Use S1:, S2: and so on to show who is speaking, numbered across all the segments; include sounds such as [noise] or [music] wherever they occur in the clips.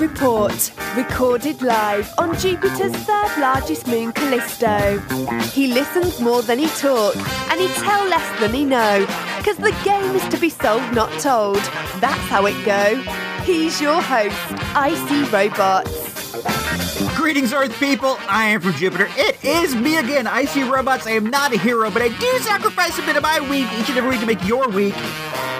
S1: Report, recorded live on Jupiter's third largest moon, Callisto. He listens more than he talks, and he tell less than he know, because the game is to be sold, not told. That's how it go. He's your host, IC Robots.
S2: Greetings, Earth people. I am from Jupiter. It is me again. I see robots. I am not a hero, but I do sacrifice a bit of my week each and every week to make your week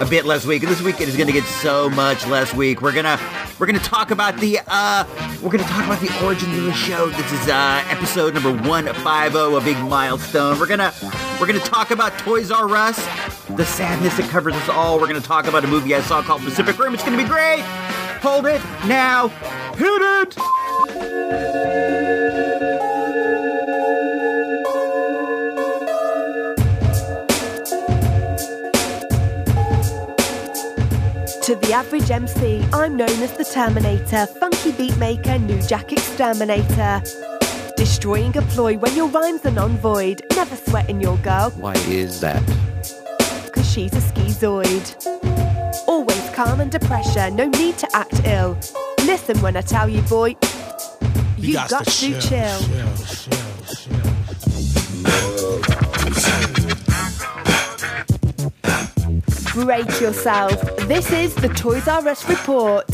S2: a bit less. And this week it is going to get so much less week. We're gonna we're gonna talk about the uh we're gonna talk about the origins of the show. This is uh episode number one five zero, a big milestone. We're gonna we're gonna talk about Toys R Us, the sadness that covers us all. We're gonna talk about a movie I saw called Pacific Rim. It's gonna be great. Hold it now. Hit it.
S1: The average MC, I'm known as the Terminator, funky beatmaker, new jack exterminator. Destroying a ploy when your rhymes are non-void, never sweating your girl,
S3: Why is that?
S1: cause she's a schizoid. Always calm under pressure, no need to act ill. Listen when I tell you, boy, you got, to chill. Break yourself. This is the Toys R Us report.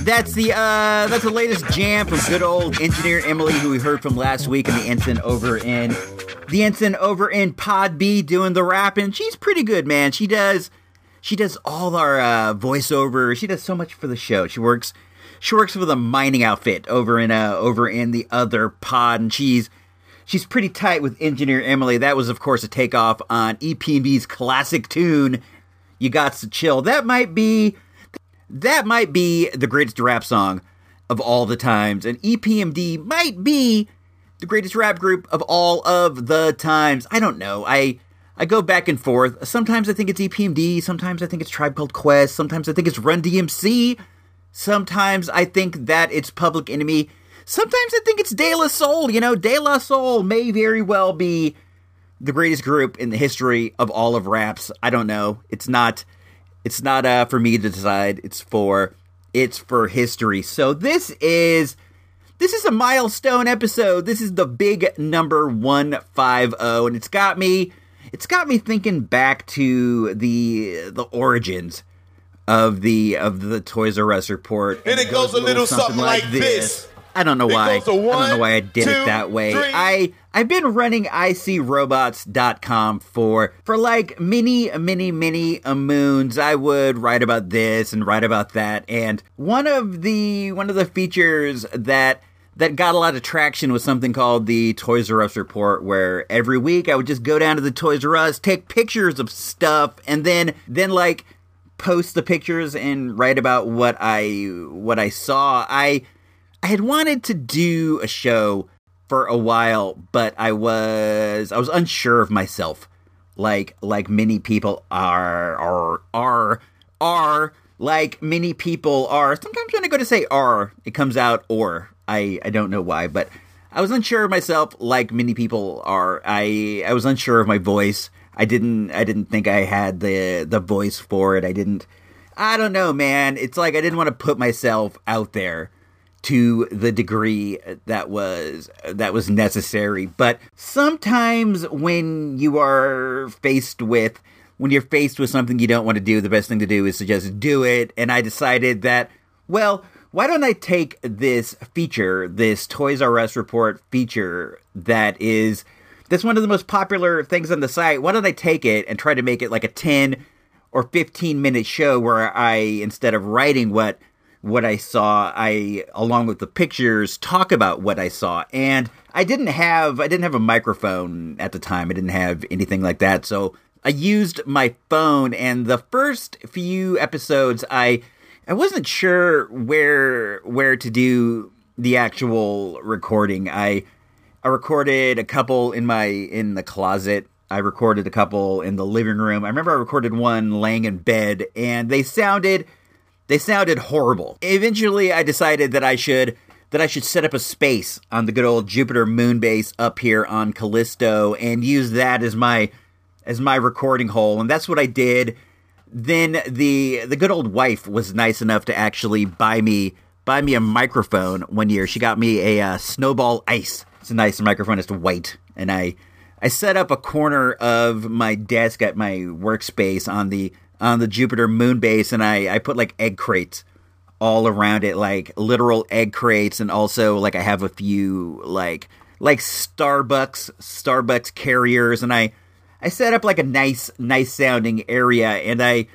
S2: That's the uh that's the latest jam from good old engineer Emily who we heard from last week and the ensign over in the ensign over in Pod B doing the rapping. She's pretty good, man. She does she does all our uh voiceover. She does so much for the show. She works she works with a mining outfit over in uh over in the other pod and she's she's pretty tight with engineer Emily. That was of course a takeoff on E EPMD's classic tune You Got to Chill. That might be that might be the greatest rap song of all the times, and EPMD might be the greatest rap group of all of the times. I don't know. I I go back and forth. Sometimes I think it's EPMD. Sometimes I think it's Tribe Called Quest. Sometimes I think it's Run DMC. Sometimes I think that it's Public Enemy. Sometimes I think it's De La Soul. You know, De La Soul may very well be the greatest group in the history of all of raps. I don't know. It's not it's not uh for me to decide. It's for it's for history. So this is this is a milestone episode. This is the big number 150 and it's got me it's got me thinking back to the the origins of the of the Toys R Us report.
S4: And it goes a little something like this.
S2: I don't know why.
S4: a
S2: I don't know why I did
S4: two,
S2: it that way.
S4: three.
S2: I I've been running icrobots.com for for like many many many uh, moons. I would write about this and write about that. And one of the one of the features that that got a lot of traction was something called the Toys R Us report where every week I would just go down to the Toys R Us, take pictures of stuff and then then like post the pictures and write about what I what I saw. I I had wanted to do a show for a while, but I was I was unsure of myself. Like like many people are are are are like many people are. Sometimes when I go to say are, it comes out or. I I don't know why, but I was unsure of myself like many people are. I I was unsure of my voice. I didn't I didn't think I had the the voice for it. I didn't I don't know, man. It's like I didn't want to put myself out there to the degree that was that was necessary. But sometimes when you are faced with when you're faced with something you don't want to do, the best thing to do is to just do it. And I decided that well, why don't I take this feature, this Toys R Us report feature that is that's one of the most popular things on the site. Why don't I take it and try to make it like a 10 or 15 minute show where I instead of writing what what I saw, I along with the pictures talk about what I saw. And I didn't have I didn't have a microphone at the time. I didn't have anything like that. So I used my phone and the first few episodes I I wasn't sure where where to do the actual recording. I I recorded a couple in my in the closet. I recorded a couple in the living room. I remember I recorded one laying in bed and they sounded they sounded horrible. Eventually I decided that I should that I should set up a space on the good old Jupiter moon base up here on Callisto and use that as my as my recording hole and that's what I did. Then the the good old wife was nice enough to actually buy me buy me a microphone one year. She got me a uh, Snowball Ice. It's a nice microphone. It's white, and I I set up a corner of my desk at my workspace on the on the Jupiter moon base, and I I put like egg crates all around it, like literal egg crates, and also like I have a few like like Starbucks Starbucks carriers, and I I set up like a nice nice sounding area, and I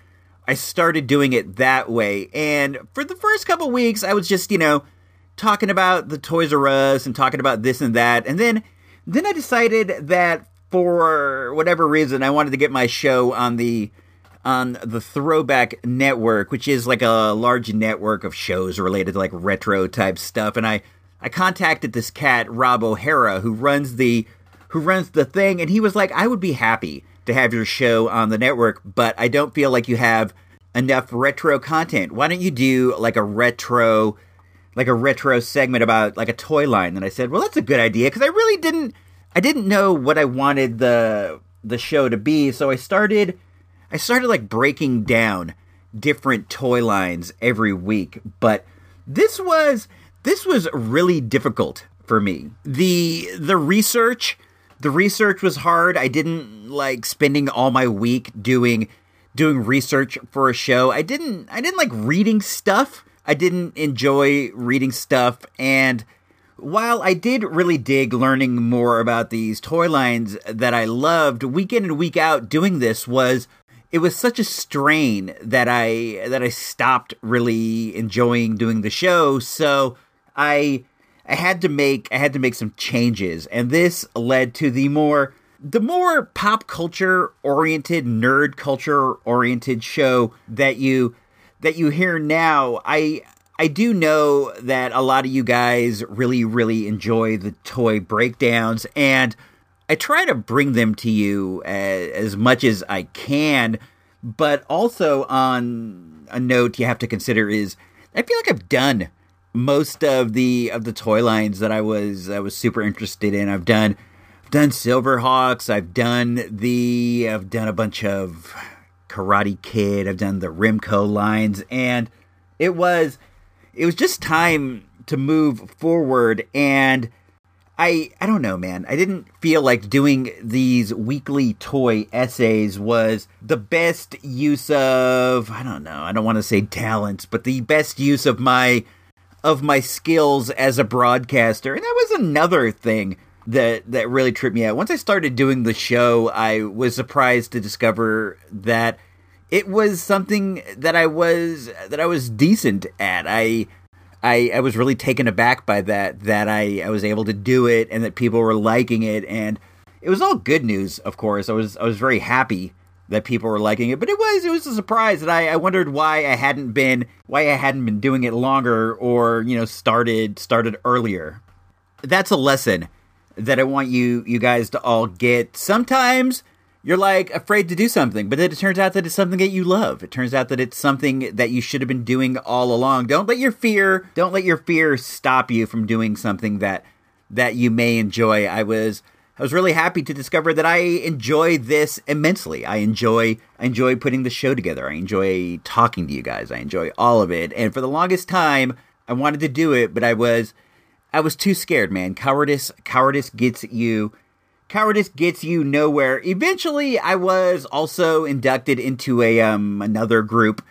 S2: I started doing it that way. And for the first couple weeks, I was just you know talking about the Toys R Us and talking about this and that, and then then I decided that for whatever reason, I wanted to get my show on the on the Throwback Network, which is like a large network of shows related to like retro type stuff. And I I contacted this cat Rob O'Hara who runs the who runs the thing, and he was like, I would be happy to have your show on the network, but I don't feel like you have enough retro content. Why don't you do like a retro like a retro segment about like a toy line? And I said, well, that's a good idea because I really didn't I didn't know what I wanted the the show to be, so I started I started like breaking down different toy lines every week, but this was this was really difficult for me. The the research, the research was hard. I didn't like spending all my week doing doing research for a show. I didn't I didn't like reading stuff. I didn't enjoy reading stuff and while I did really dig learning more about these toy lines that I loved, week in and week out doing this was it was such a strain that I that I stopped really enjoying doing the show. So I I had to make I had to make some changes, and this led to the more the more pop culture oriented, nerd culture oriented show that you that you hear now. I I do know that a lot of you guys really really enjoy the toy breakdowns and I try to bring them to you as, as much as I can, but also on a note you have to consider is I feel like I've done most of the of the toy lines that I was I was super interested in. I've done I've done Silverhawks, I've done the I've done a bunch of Karate Kid, I've done the Remco lines and it was it was just time to move forward and I I don't know, man. I didn't feel like doing these weekly toy essays was the best use of I don't know. I don't want to say talents, but the best use of my of my skills as a broadcaster. And that was another thing that that really tripped me out. Once I started doing the show, I was surprised to discover that it was something that I was that I was decent at. I I, I was really taken aback by that that I, I was able to do it and that people were liking it. And it was all good news of course. I was I was very happy that people were liking it. But it was it was a surprise that I, I wondered why I hadn't been why I hadn't been doing it longer or you know started started earlier. That's a lesson that I want you you guys to all get. Sometimes you're like afraid to do something, but then it turns out that it's something that you love. It turns out that it's something that you should have been doing all along. Don't let your fear, don't let your fear stop you from doing something that that you may enjoy. I was I was really happy to discover that I enjoy this immensely. I enjoy I enjoy putting the show together. I enjoy talking to you guys. I enjoy all of it. And for the longest time, I wanted to do it, but I was I was too scared, man. Cowardice cowardice gets you cowardice gets you nowhere. Eventually, I was also inducted into a um another group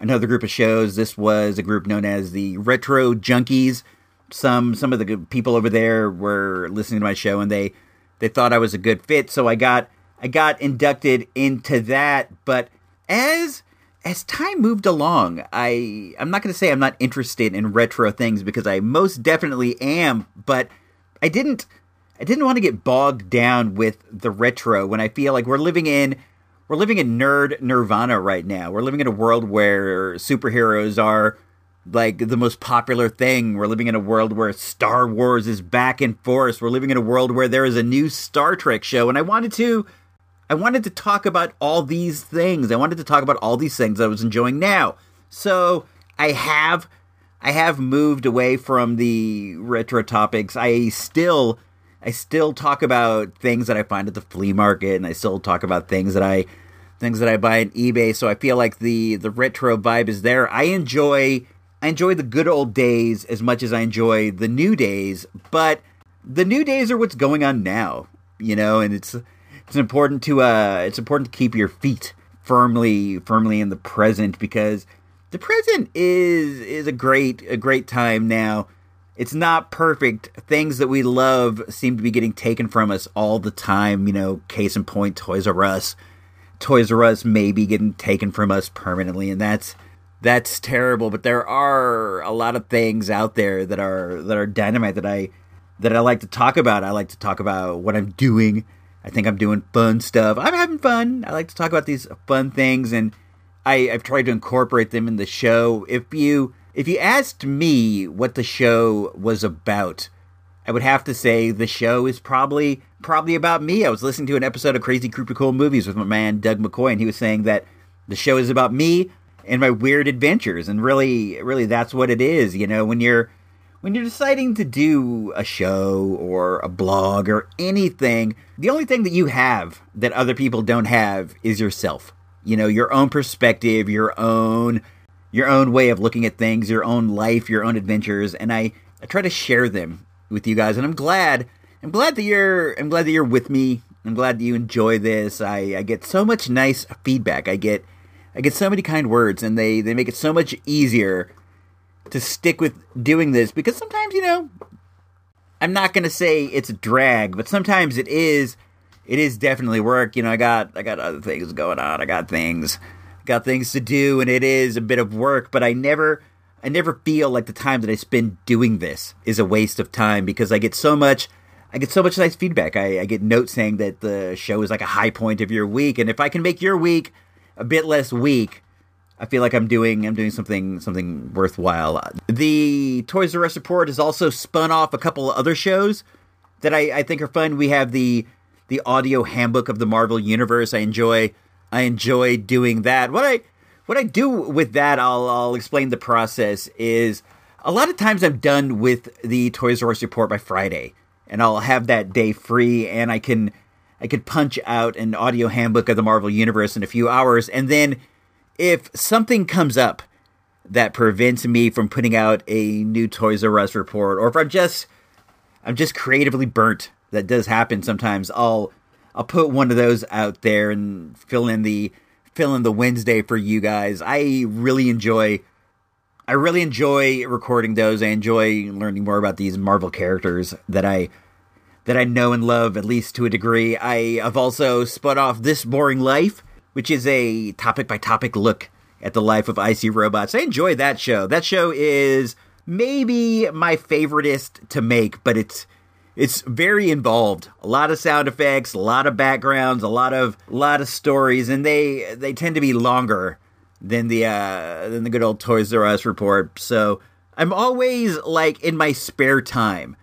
S2: another group of shows. This was a group known as the Retro Junkies. Some some of the people over there were listening to my show and they they thought I was a good fit, so I got I got inducted into that. But as as time moved along, I I'm not going to say I'm not interested in retro things because I most definitely am, but I didn't I didn't want to get bogged down with the retro when I feel like we're living in we're living in nerd nirvana right now. We're living in a world where superheroes are like the most popular thing. We're living in a world where Star Wars is back in force. We're living in a world where there is a new Star Trek show and I wanted to I wanted to talk about all these things. I wanted to talk about all these things I was enjoying now. So, I have I have moved away from the retro topics. I still I still talk about things that I find at the flea market, and I still talk about things that I things that I buy on eBay. So I feel like the the retro vibe is there. I enjoy I enjoy the good old days as much as I enjoy the new days, but the new days are what's going on now, you know, and it's it's important to uh it's important to keep your feet firmly firmly in the present because the present is is a great a great time now it's not perfect. Things that we love seem to be getting taken from us all the time. You know, case in point, Toys R Us. Toys R Us may be getting taken from us permanently, and that's that's terrible. But there are a lot of things out there that are that are dynamite that I that I like to talk about. I like to talk about what I'm doing. I think I'm doing fun stuff. I'm having fun. I like to talk about these fun things, and I, I've tried to incorporate them in the show. If you if you asked me what the show was about, I would have to say the show is probably probably about me. I was listening to an episode of Crazy Creepy Cool Movies with my man Doug McCoy, and he was saying that the show is about me and my weird adventures, and really, really, that's what it is. You know, when you're when you're deciding to do a show or a blog or anything, the only thing that you have that other people don't have is yourself. You know, your own perspective, your own your own way of looking at things, your own life, your own adventures, and I, I try to share them with you guys. And I'm glad, I'm glad that you're, I'm glad that you're with me. I'm glad that you enjoy this. I, I get so much nice feedback. I get, I get so many kind words, and they, they make it so much easier to stick with doing this because sometimes, you know, I'm not gonna say it's a drag, but sometimes it is. It is definitely work. You know, I got, I got other things going on. I got things got things to do and it is a bit of work, but I never I never feel like the time that I spend doing this is a waste of time because I get so much I get so much nice feedback. I, I get notes saying that the show is like a high point of your week, and if I can make your week a bit less weak, I feel like I'm doing I'm doing something something worthwhile. The Toys R Us report has also spun off a couple of other shows that I, I think are fun. We have the the audio handbook of the Marvel Universe. I enjoy I enjoy doing that. What I what I do with that, I'll I'll explain the process. Is a lot of times I'm done with the Toys R Us report by Friday, and I'll have that day free, and I can I could punch out an audio handbook of the Marvel Universe in a few hours, and then if something comes up that prevents me from putting out a new Toys R Us report, or if I'm just I'm just creatively burnt, that does happen sometimes. I'll I'll put one of those out there and fill in the fill in the Wednesday for you guys. I really enjoy I really enjoy recording those. I enjoy learning more about these Marvel characters that I that I know and love at least to a degree. I have also spun off This Boring Life, which is a topic by topic look at the life of icy robots. I enjoy that show. That show is maybe my favoriteest to make, but it's it's very involved. A lot of sound effects, a lot of backgrounds, a lot of lot of stories, and they they tend to be longer than the uh, than the good old Toys R Us report. So I'm always like in my spare time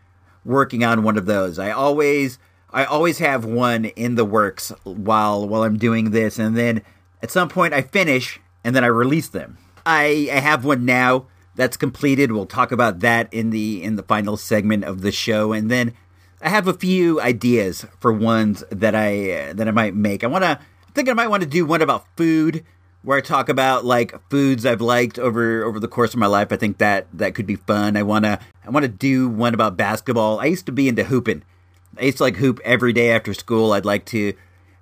S2: working on one of those. I always I always have one in the works while while I'm doing this, and then at some point I finish and then I release them. I, I have one now that's completed. We'll talk about that in the in the final segment of the show, and then I have a few ideas for ones that I uh, that I might make. I want to think I might want to do one about food where I talk about like foods I've liked over over the course of my life. I think that that could be fun. I want to I want to do one about basketball. I used to be into hooping. I used to like hoop every day after school. I'd like to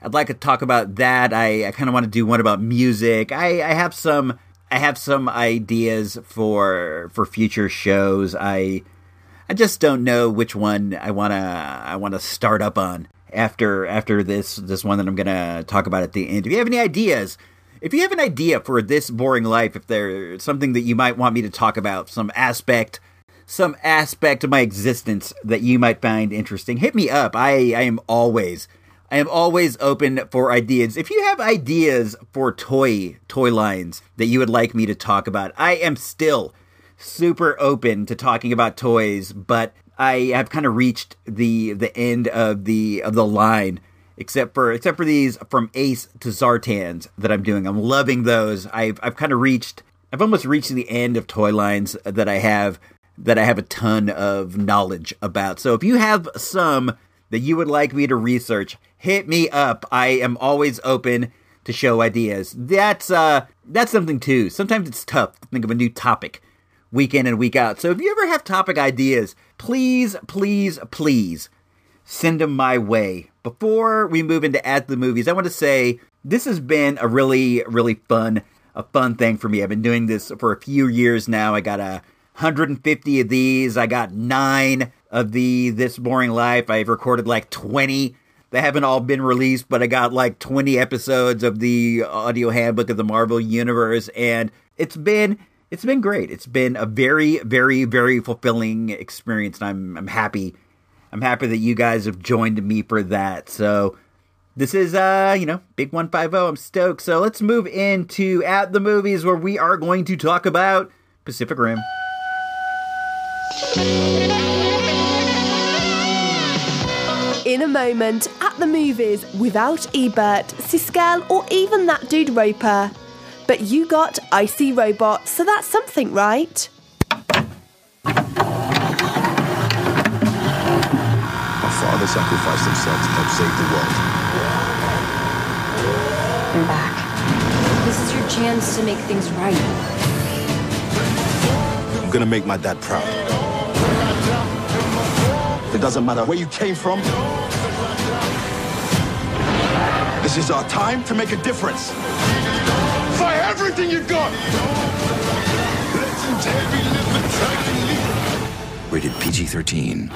S2: I'd like to talk about that. I, I kind of want to do one about music. I, I have some I have some ideas for for future shows. I I just don't know which one I wanna I wanna start up on after after this this one that I'm gonna talk about at the end. If you have any ideas, if you have an idea for this boring life, if there's something that you might want me to talk about, some aspect some aspect of my existence that you might find interesting, hit me up. I, I am always I am always open for ideas. If you have ideas for toy toy lines that you would like me to talk about, I am still super open to talking about toys, but I have kind of reached the the end of the of the line except for except for these from Ace to Zartans that I'm doing. I'm loving those. I've I've kind of reached I've almost reached the end of toy lines that I have that I have a ton of knowledge about. So if you have some that you would like me to research, hit me up. I am always open to show ideas. That's uh that's something too. Sometimes it's tough to think of a new topic week in and week out. So if you ever have topic ideas, please, please, please send them my way. Before we move into at the movies, I want to say this has been a really, really fun, a fun thing for me. I've been doing this for a few years now. I got a 150 of these. I got nine of the This Boring Life. I've recorded like 20. They haven't all been released, but I got like 20 episodes of the audio handbook of the Marvel Universe, and it's been it's been great. It's been a very, very, very fulfilling experience, and I'm I'm happy. I'm happy that you guys have joined me for that. So this is uh, you know, Big 150. I'm stoked. So let's move into at the movies where we are going to talk about Pacific Rim.
S1: In a moment, at the movies, without Ebert, Siskel, or even that dude Roper. But you got Icy Robot, so that's something, right?
S3: My father sacrificed himself to help save the world.
S5: I'm back. This is your chance to make things right.
S3: I'm gonna make my dad proud. It doesn't matter where you came from. This is our time to make a difference. Fire everything you got! Rated PG 13.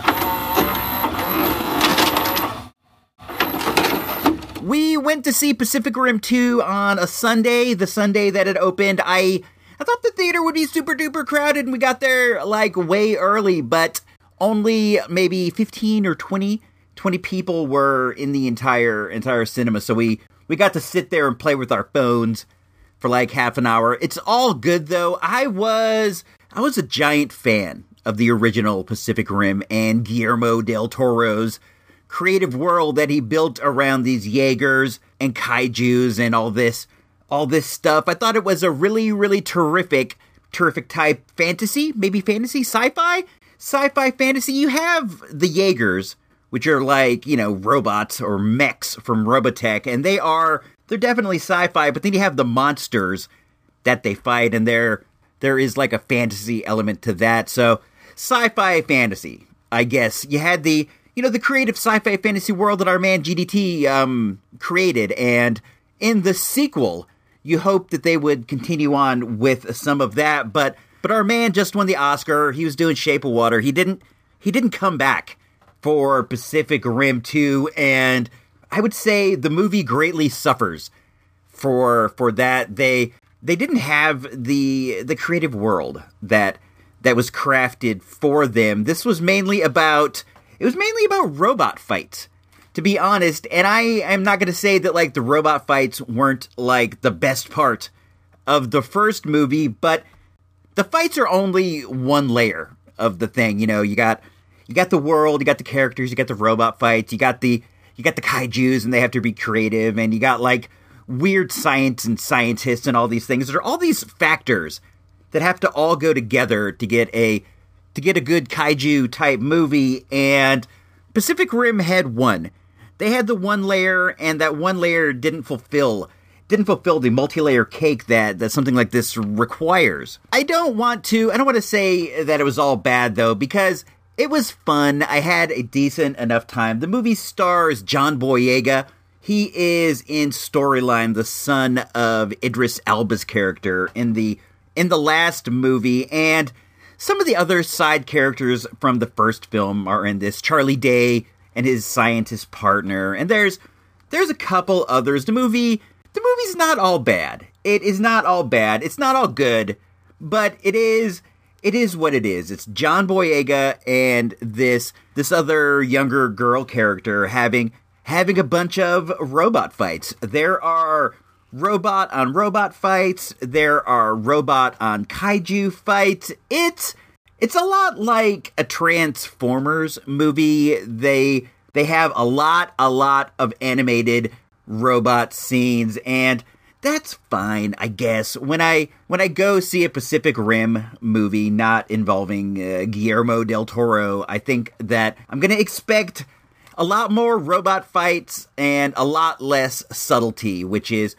S2: We went to see Pacific Rim 2 on a Sunday, the Sunday that it opened. I I thought the theater would be super duper crowded and we got there like way early, but only maybe 15 or 20 20 people were in the entire entire cinema. So we we got to sit there and play with our phones for like half an hour. It's all good though. I was I was a giant fan of the original Pacific Rim and Guillermo del Toro's creative world that he built around these Jaegers and kaijus and all this all this stuff. I thought it was a really really terrific terrific type fantasy, maybe fantasy sci-fi, sci-fi fantasy. You have the Jaegers, which are like, you know, robots or mechs from Robotech and they are they're definitely sci-fi, but then you have the monsters that they fight and there there is like a fantasy element to that. So, sci-fi fantasy, I guess. You had the you know the creative sci-fi fantasy world that our man GDT um, created, and in the sequel, you hope that they would continue on with some of that. But but our man just won the Oscar. He was doing Shape of Water. He didn't he didn't come back for Pacific Rim 2 and I would say the movie greatly suffers for for that. They they didn't have the the creative world that that was crafted for them. This was mainly about it was mainly about robot fights. To be honest, and I am not going to say that like the robot fights weren't like the best part of the first movie, but the fights are only one layer of the thing. You know, you got you got the world, you got the characters, you got the robot fights, you got the you got the kaiju's and they have to be creative, and you got like weird science and scientists and all these things. There are all these factors that have to all go together to get a to get a good kaiju type movie and Pacific Rim had one. They had the one layer and that one layer didn't fulfill didn't fulfill the multi-layer cake that that something like this requires. I don't want to I don't want to say that it was all bad though because it was fun. I had a decent enough time. The movie stars John Boyega. He is in storyline the son of Idris Elba's character in the in the last movie, and some of the other side characters from the first film are in this. Charlie Day and his scientist partner, and there's there's a couple others. The movie the movie's not all bad. It is not all bad. It's not all good, but it is it is what it is. It's John Boyega and this this other younger girl character having having a bunch of robot fights. There are robot on robot fights. There are robot on kaiju fights. It's it's a lot like a Transformers movie. They they have a lot a lot of animated robot scenes and that's fine, I guess. When I when I go see a Pacific Rim movie not involving uh, Guillermo del Toro, I think that I'm going to expect a lot more robot fights and a lot less subtlety, which is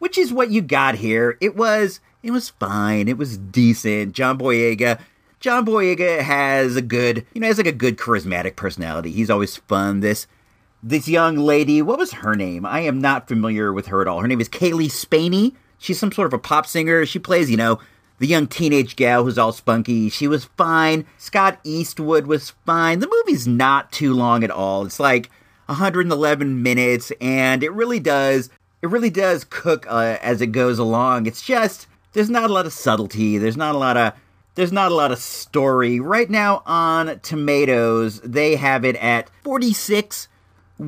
S2: which is what you got here. It was it was fine. It was decent. John Boyega John Boyega has a good, you know, has like a good charismatic personality. He's always fun. This this young lady, what was her name? I am not familiar with her at all. Her name is Cailee Spaeny. She's some sort of a pop singer. She plays, you know, the young teenage gal who's all spunky. She was fine. Scott Eastwood was fine. The movie's not too long at all. It's like 111 minutes, and it really does. It really does cook uh, as it goes along. It's just there's not a lot of subtlety. There's not a lot of there's not a lot of story right now on Tomatoes. They have it at 46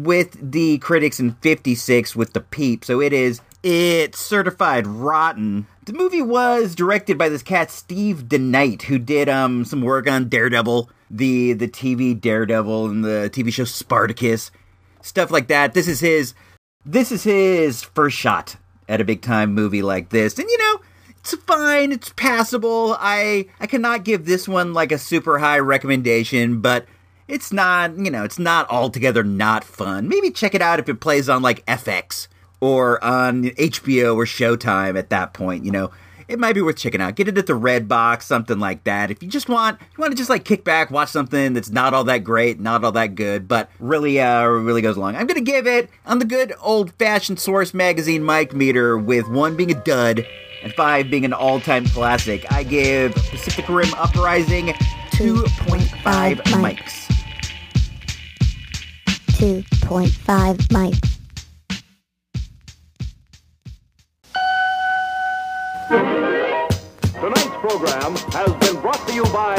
S2: with the critics and 56 with the peep. So it is it's certified rotten. The movie was directed by this cat Steve DeKnight who did um some work on Daredevil, the the TV Daredevil and the TV show Spartacus, stuff like that. This is his this is his first shot at a big time movie like this. And you know, it's fine, it's passable. I I cannot give this one like a super high recommendation, but it's not, you know, it's not altogether not fun. Maybe check it out if it plays on like FX or on HBO or Showtime at that point, you know. It might be worth checking out. Get it at the Red Box, something like that. If you just want, you want to just like kick back, watch something that's not all that great, not all that good, but really, uh, really goes along. I'm gonna give it on the good old-fashioned Source Magazine mic meter, with one being a dud and five being an all-time classic. I give Pacific Rim Uprising 2.5 mics.
S6: 2.5 mics.
S7: Tonight's program has been brought to you by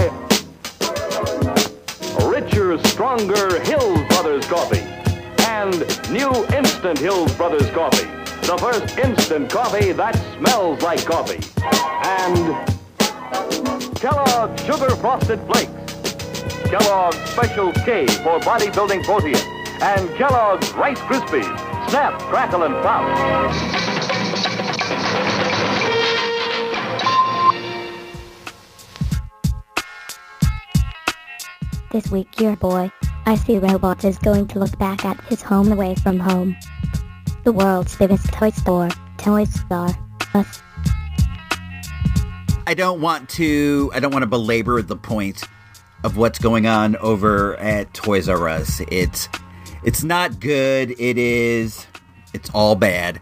S7: richer, stronger Hills Brothers coffee and new Instant Hills Brothers coffee. The first instant coffee that smells like coffee. And Kellogg's Sugar Frosted Flakes. Kellogg's Special K for bodybuilding protein. And Kellogg's Rice Krispies. Snap, crackle, and pop.
S6: This week, dear boy, I see Robot is going to look back at his home away from home. The world's biggest toy store, Toys R Us.
S2: I don't want to I don't want to belabor the point of what's going on over at Toys R Us. It's it's not good. It is it's all bad.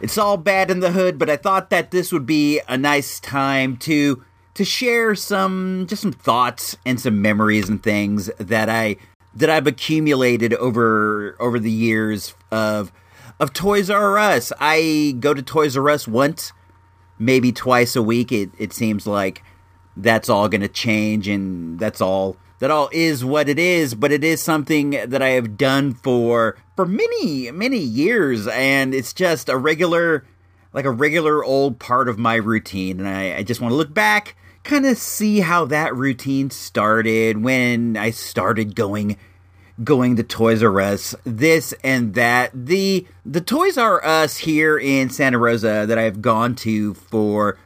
S2: It's all bad in the hood, but I thought that this would be a nice time to to share some just some thoughts and some memories and things that I that I've accumulated over over the years of of Toys R Us. I go to Toys R Us once maybe twice a week. It it seems like that's all going to change, and that's all that all is what it is. But it is something that I have done for for many many years, and it's just a regular like a regular old part of my routine. And I, I just want to look back, kind of see how that routine started when I started going going to Toys R Us, this and that. The the Toys R Us here in Santa Rosa that I've gone to for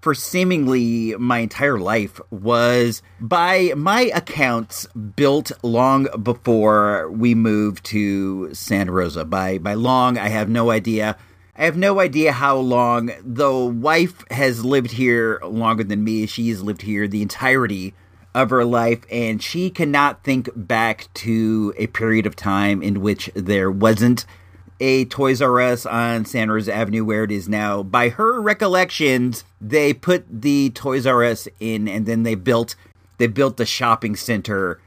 S2: for seemingly my entire life was by my accounts built long before we moved to Santa Rosa. By by long, I have no idea. I have no idea how long. The wife has lived here longer than me. She's lived here the entirety of her life, and she cannot think back to a period of time in which there wasn't a Toys R Us on Santa Rosa Avenue where it is now. By her recollections, they put the Toys R Us in and then they built they built the shopping center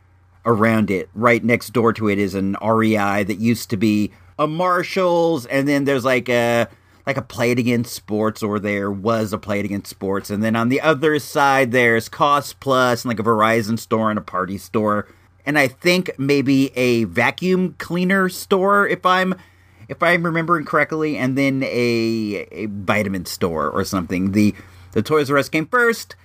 S2: around it. Right next door to it is an REI that used to be a Marshalls and then there's like a like a Play It Again Sports, or there was a Play It Again Sports, and then on the other side there's Cost Plus and like a Verizon store and a party store, and I think maybe a vacuum cleaner store if I'm if I'm remembering correctly, and then a a vitamin store or something. The the Toys R Us came first.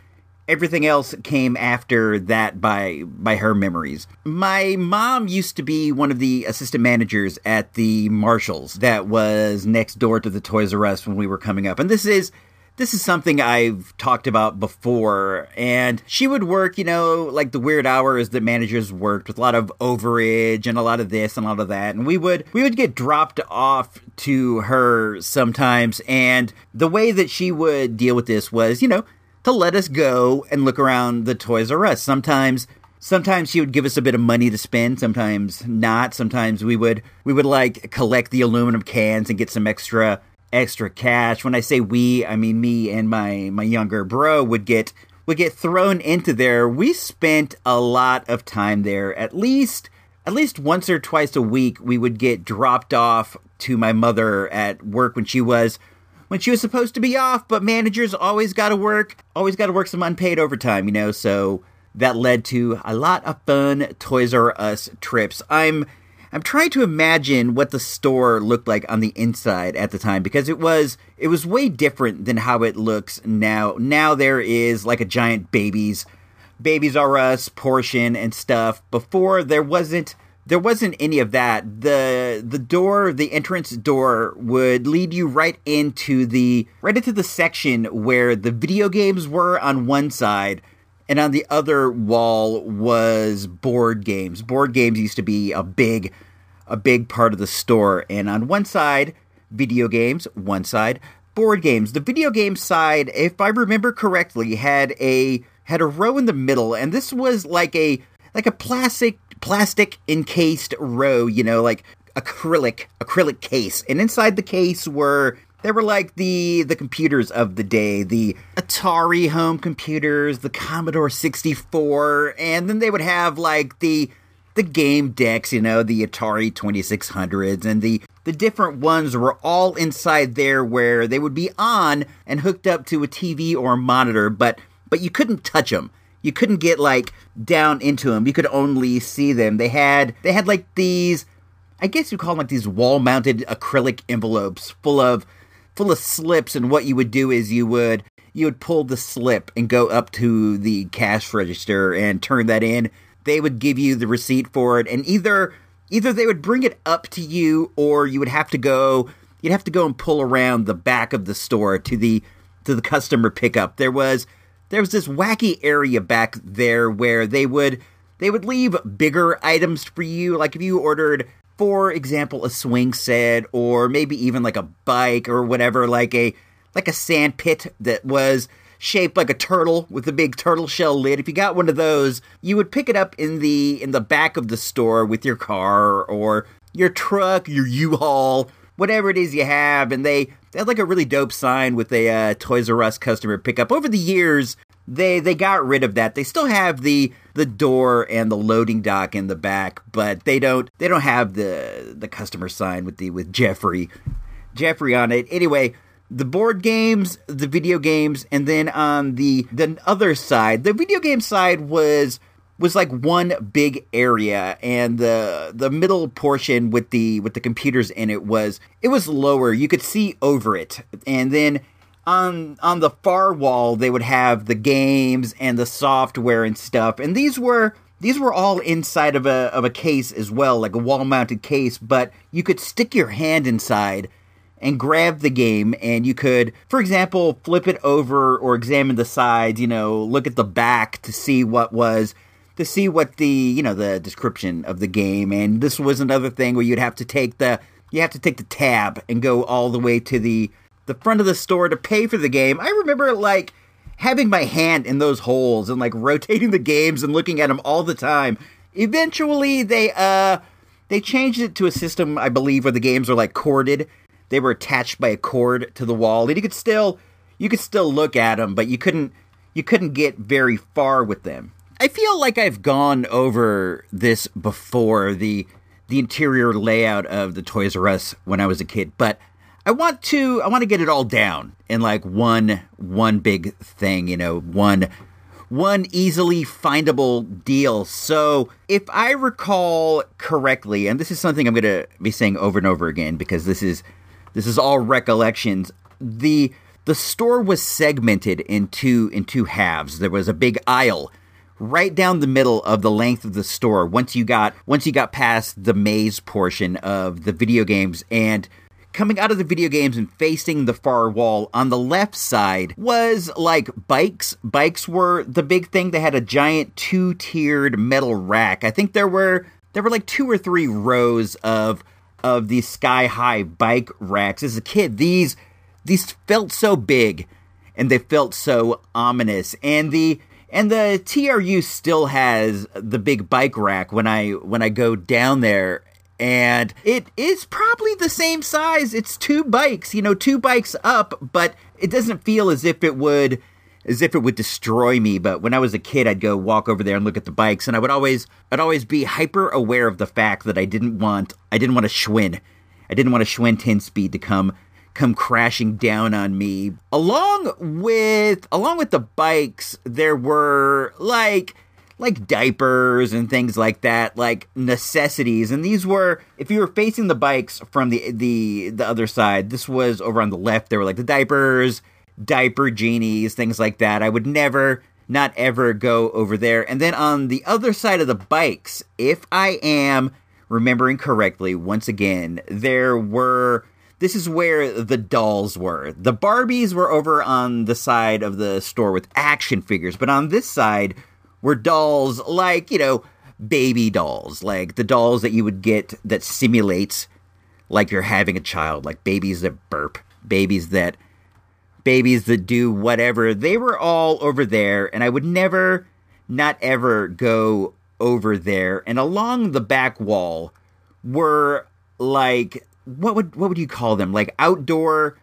S2: Everything else came after that by by her memories. My mom used to be one of the assistant managers at the Marshalls that was next door to the Toys R Us when we were coming up. And this is this is something I've talked about before. And she would work, you know, like the weird hours that managers worked with a lot of overage and a lot of this and a lot of that. And we would we would get dropped off to her sometimes. And the way that she would deal with this was, you know, to let us go and look around the Toys R Us. Sometimes sometimes she would give us a bit of money to spend, sometimes not. Sometimes we would we would like collect the aluminum cans and get some extra extra cash. When I say we, I mean me and my my younger bro would get would get thrown into there. We spent a lot of time there. At least at least once or twice a week we would get dropped off to my mother at work when she was when she was supposed to be off, but managers always got to work, always got to work some unpaid overtime, you know, so that led to a lot of fun Toys R Us trips. I'm I'm trying to imagine what the store looked like on the inside at the time because it was it was way different than how it looks now. Now there is like a giant babies babies R Us portion and stuff. Before there wasn't there wasn't any of that. The the door, the entrance door would lead you right into the right into the section where the video games were on one side and on the other wall was board games. Board games used to be a big a big part of the store and on one side video games, one side board games. The video game side, if I remember correctly, had a had a row in the middle and this was like a like a plastic plastic encased row, you know, like acrylic acrylic case. And inside the case were they were like the the computers of the day, the Atari home computers, the Commodore 64, and then they would have like the the game decks, you know, the Atari 2600s and the the different ones were all inside there where they would be on and hooked up to a TV or a monitor, but but you couldn't touch them you couldn't get like down into them. You could only see them. They had they had like these I guess you call them like these wall mounted acrylic envelopes full of full of slips and what you would do is you would you would pull the slip and go up to the cash register and turn that in. They would give you the receipt for it and either either they would bring it up to you or you would have to go you'd have to go and pull around the back of the store to the to the customer pickup. There was there was this wacky area back there where they would they would leave bigger items for you like if you ordered for example a swing set or maybe even like a bike or whatever like a like a sand pit that was shaped like a turtle with a big turtle shell lid if you got one of those you would pick it up in the in the back of the store with your car or your truck your u-haul whatever it is you have, and they they had like a really dope sign with a uh, Toys R Us customer pickup. Over the years, they they got rid of that. They still have the the door and the loading dock in the back, but they don't they don't have the the customer sign with the with Geoffrey Geoffrey on it. Anyway, the board games, the video games, and then on the the other side, the video game side was was like one big area and the the middle portion with the with the computers in it was it was lower you could see over it and then on on the far wall they would have the games and the software and stuff. And these were these were all inside of a of a case as well like a wall mounted case. But you could stick your hand inside and grab the game and you could for example flip it over or examine the sides you know look at the back to see what was to see what the you know the description of the game. And this was another thing where you'd have to take the you have to take the tab and go all the way to the the front of the store to pay for the game i remember like having my hand in those holes and like [laughs] rotating the games and looking at them all the time eventually they uh they changed it to a system, I believe, where the games are like corded. They were attached by a cord to the wall, and you could still you could still look at them, but you couldn't you couldn't get very far with them. I feel like I've gone over this before the the interior layout of the Toys R Us when I was a kid, but I want to I want to get it all down in like one one big thing, you know, one one easily findable deal. So, if I recall correctly, and this is something I'm going to be saying over and over again because this is this is all recollections, the the store was segmented into in two halves. There was a big aisle right down the middle of the length of the store once you got once you got past the maze portion of the video games and coming out of the video games and facing the far wall on the left side was like bikes. Bikes were the big thing. They had a giant two-tiered metal rack. I think there were there were like two or three rows of of these sky-high bike racks. As a kid, these these felt so big and they felt so ominous. And the and the TRU still has the big bike rack when I when I go down there and it is probably the same size. It's two bikes, you know, two bikes up, but it doesn't feel as if it would as if it would destroy me. But when I was a kid, I'd go walk over there and look at the bikes, and I would always I'd always be hyper aware of the fact that I didn't want I didn't want a Schwinn. I didn't want a Schwinn 10 speed to come come crashing down on me. Along with along with the bikes, there were like like diapers and things like that, like necessities. And these were, if you were facing the bikes from the the the other side, this was over on the left. There were like the diapers, diaper genies, things like that. I would never, not ever go over there. And then on the other side of the bikes, if I am remembering correctly, once again, there were. This is where the dolls were. The Barbies were over on the side of the store with action figures, but on this side were dolls like, you know, baby dolls, like the dolls that you would get that simulates like you're having a child, like babies that burp, babies that babies that do whatever. They were all over there and I would never not ever go over there. And along the back wall were like what would what would you call them? Like outdoor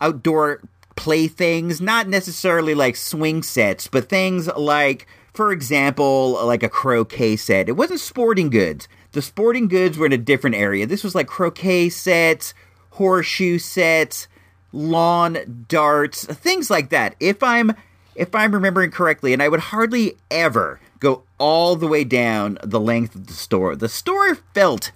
S2: outdoor playthings, not necessarily like swing sets, but things like for example, like a croquet set. It wasn't sporting goods. The sporting goods were in a different area. This was like croquet sets, horseshoe sets, lawn darts, things like that. If I'm if I'm remembering correctly, and I would hardly ever go all the way down the length of the store. The store felt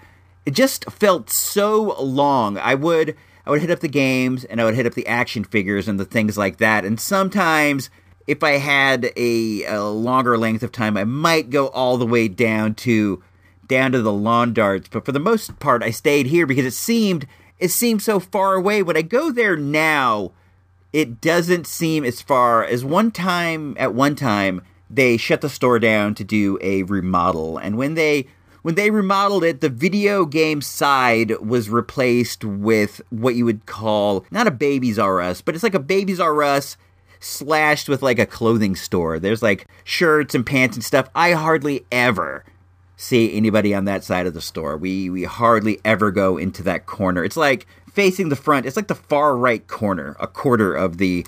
S2: it just felt so long. I would I would hit up the games and I would hit up the action figures and the things like that. And sometimes if I had a, a, longer length of time, I might go all the way down to down to the lawn darts. But for the most part, I stayed here because it seemed it seemed so far away. When I go there now, it doesn't seem as far as one time. At one time, they shut the store down to do a remodel, and when they when they remodeled it, the video game side was replaced with what you would call not a Babies R Us, but it's like a Babies R Us slashed with like a clothing store. There's like shirts and pants and stuff. I hardly ever see anybody on that side of the store. We we hardly ever go into that corner. It's like facing the front. It's like the far right corner, a quarter of the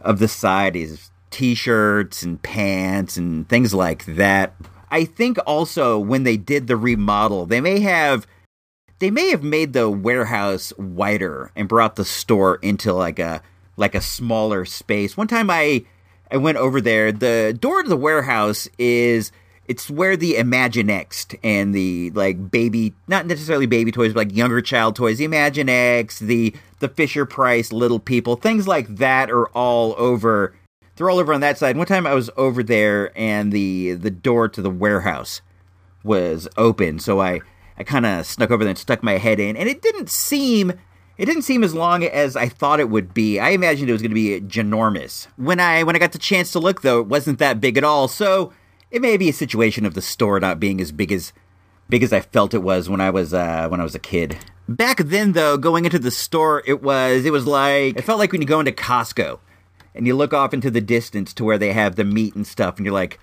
S2: of the side is t-shirts and pants and things like that. I think also when they did the remodel, they may have they may have made the warehouse wider and brought the store into like a like a smaller space. One time I I went over there. The door to the warehouse is it's where the Imaginext and the like baby not necessarily baby toys, but like younger child toys, the Imaginext, the the Fisher Price little people, things like that are all over they're all over on that side. One time I was over there and the the door to the warehouse was open, so I I kind of snuck over there and stuck my head in, and it didn't seem it didn't seem as long as I thought it would be. I imagined it was going to be ginormous. When I when I got the chance to look, though, it wasn't that big at all. So it may be a situation of the store not being as big as big as I felt it was when I was uh, when I was a kid. Back then, though, going into the store, it was it was like it felt like when you go into Costco and you look off into the distance to where they have the meat and stuff, and you're like,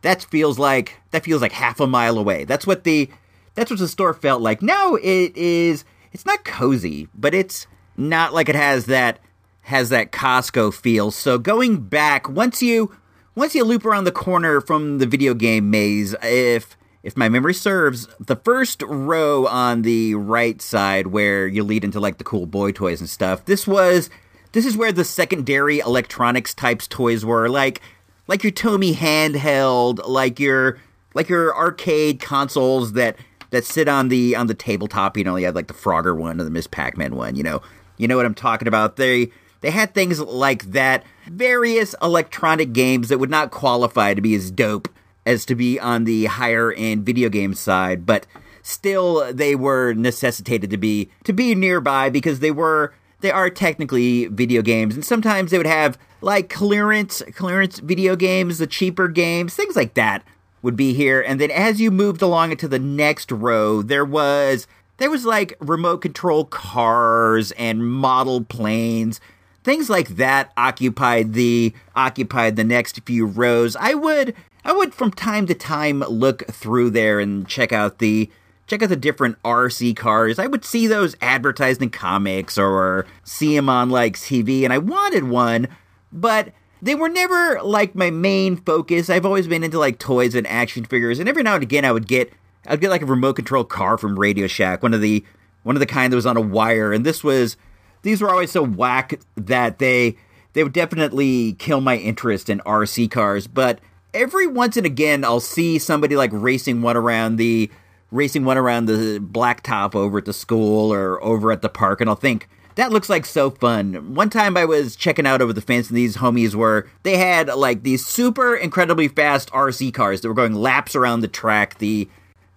S2: that feels like that feels like half a mile away. That's what the that's what the store felt like. Now it is it's not cozy, but it's not like it has that has that Costco feel. So going back, once you once you loop around the corner from the video game maze, if if my memory serves, the first row on the right side where you lead into like the cool boy toys and stuff, this was this is where the secondary electronics types toys were, like like your Tomy handheld, like your like your arcade consoles that that sit on the on the tabletop. You know, you had like the Frogger one or the Miss Pac Man one. You know, you know what I'm talking about. They they had things like that, various electronic games that would not qualify to be as dope as to be on the higher end video game side, but still they were necessitated to be to be nearby because they were they are technically video games and sometimes they would have like clearance clearance video games, the cheaper games, things like that would be here. And then as you moved along into the next row, there was there was like remote control cars and model planes things like that occupied the occupied the next few rows i would I would from time to time look through there and check out the check out the different RC cars. I would see those advertised in comics or see them on like TV, and I wanted one, but they were never like my main focus. I've always been into like toys and action figures, and every now and again I would get I'd get like a remote control car from Radio Shack, one of the one of the kind that was on a wire, and this was these were always so whack that they they would definitely kill my interest in RC cars, but every once and again I'll see somebody like racing one around the racing one around the blacktop over at the school or over at the park and I'll think that looks like so fun. One time I was checking out over the fence and these homies were they had like these super incredibly fast RC cars that were going laps around the track, the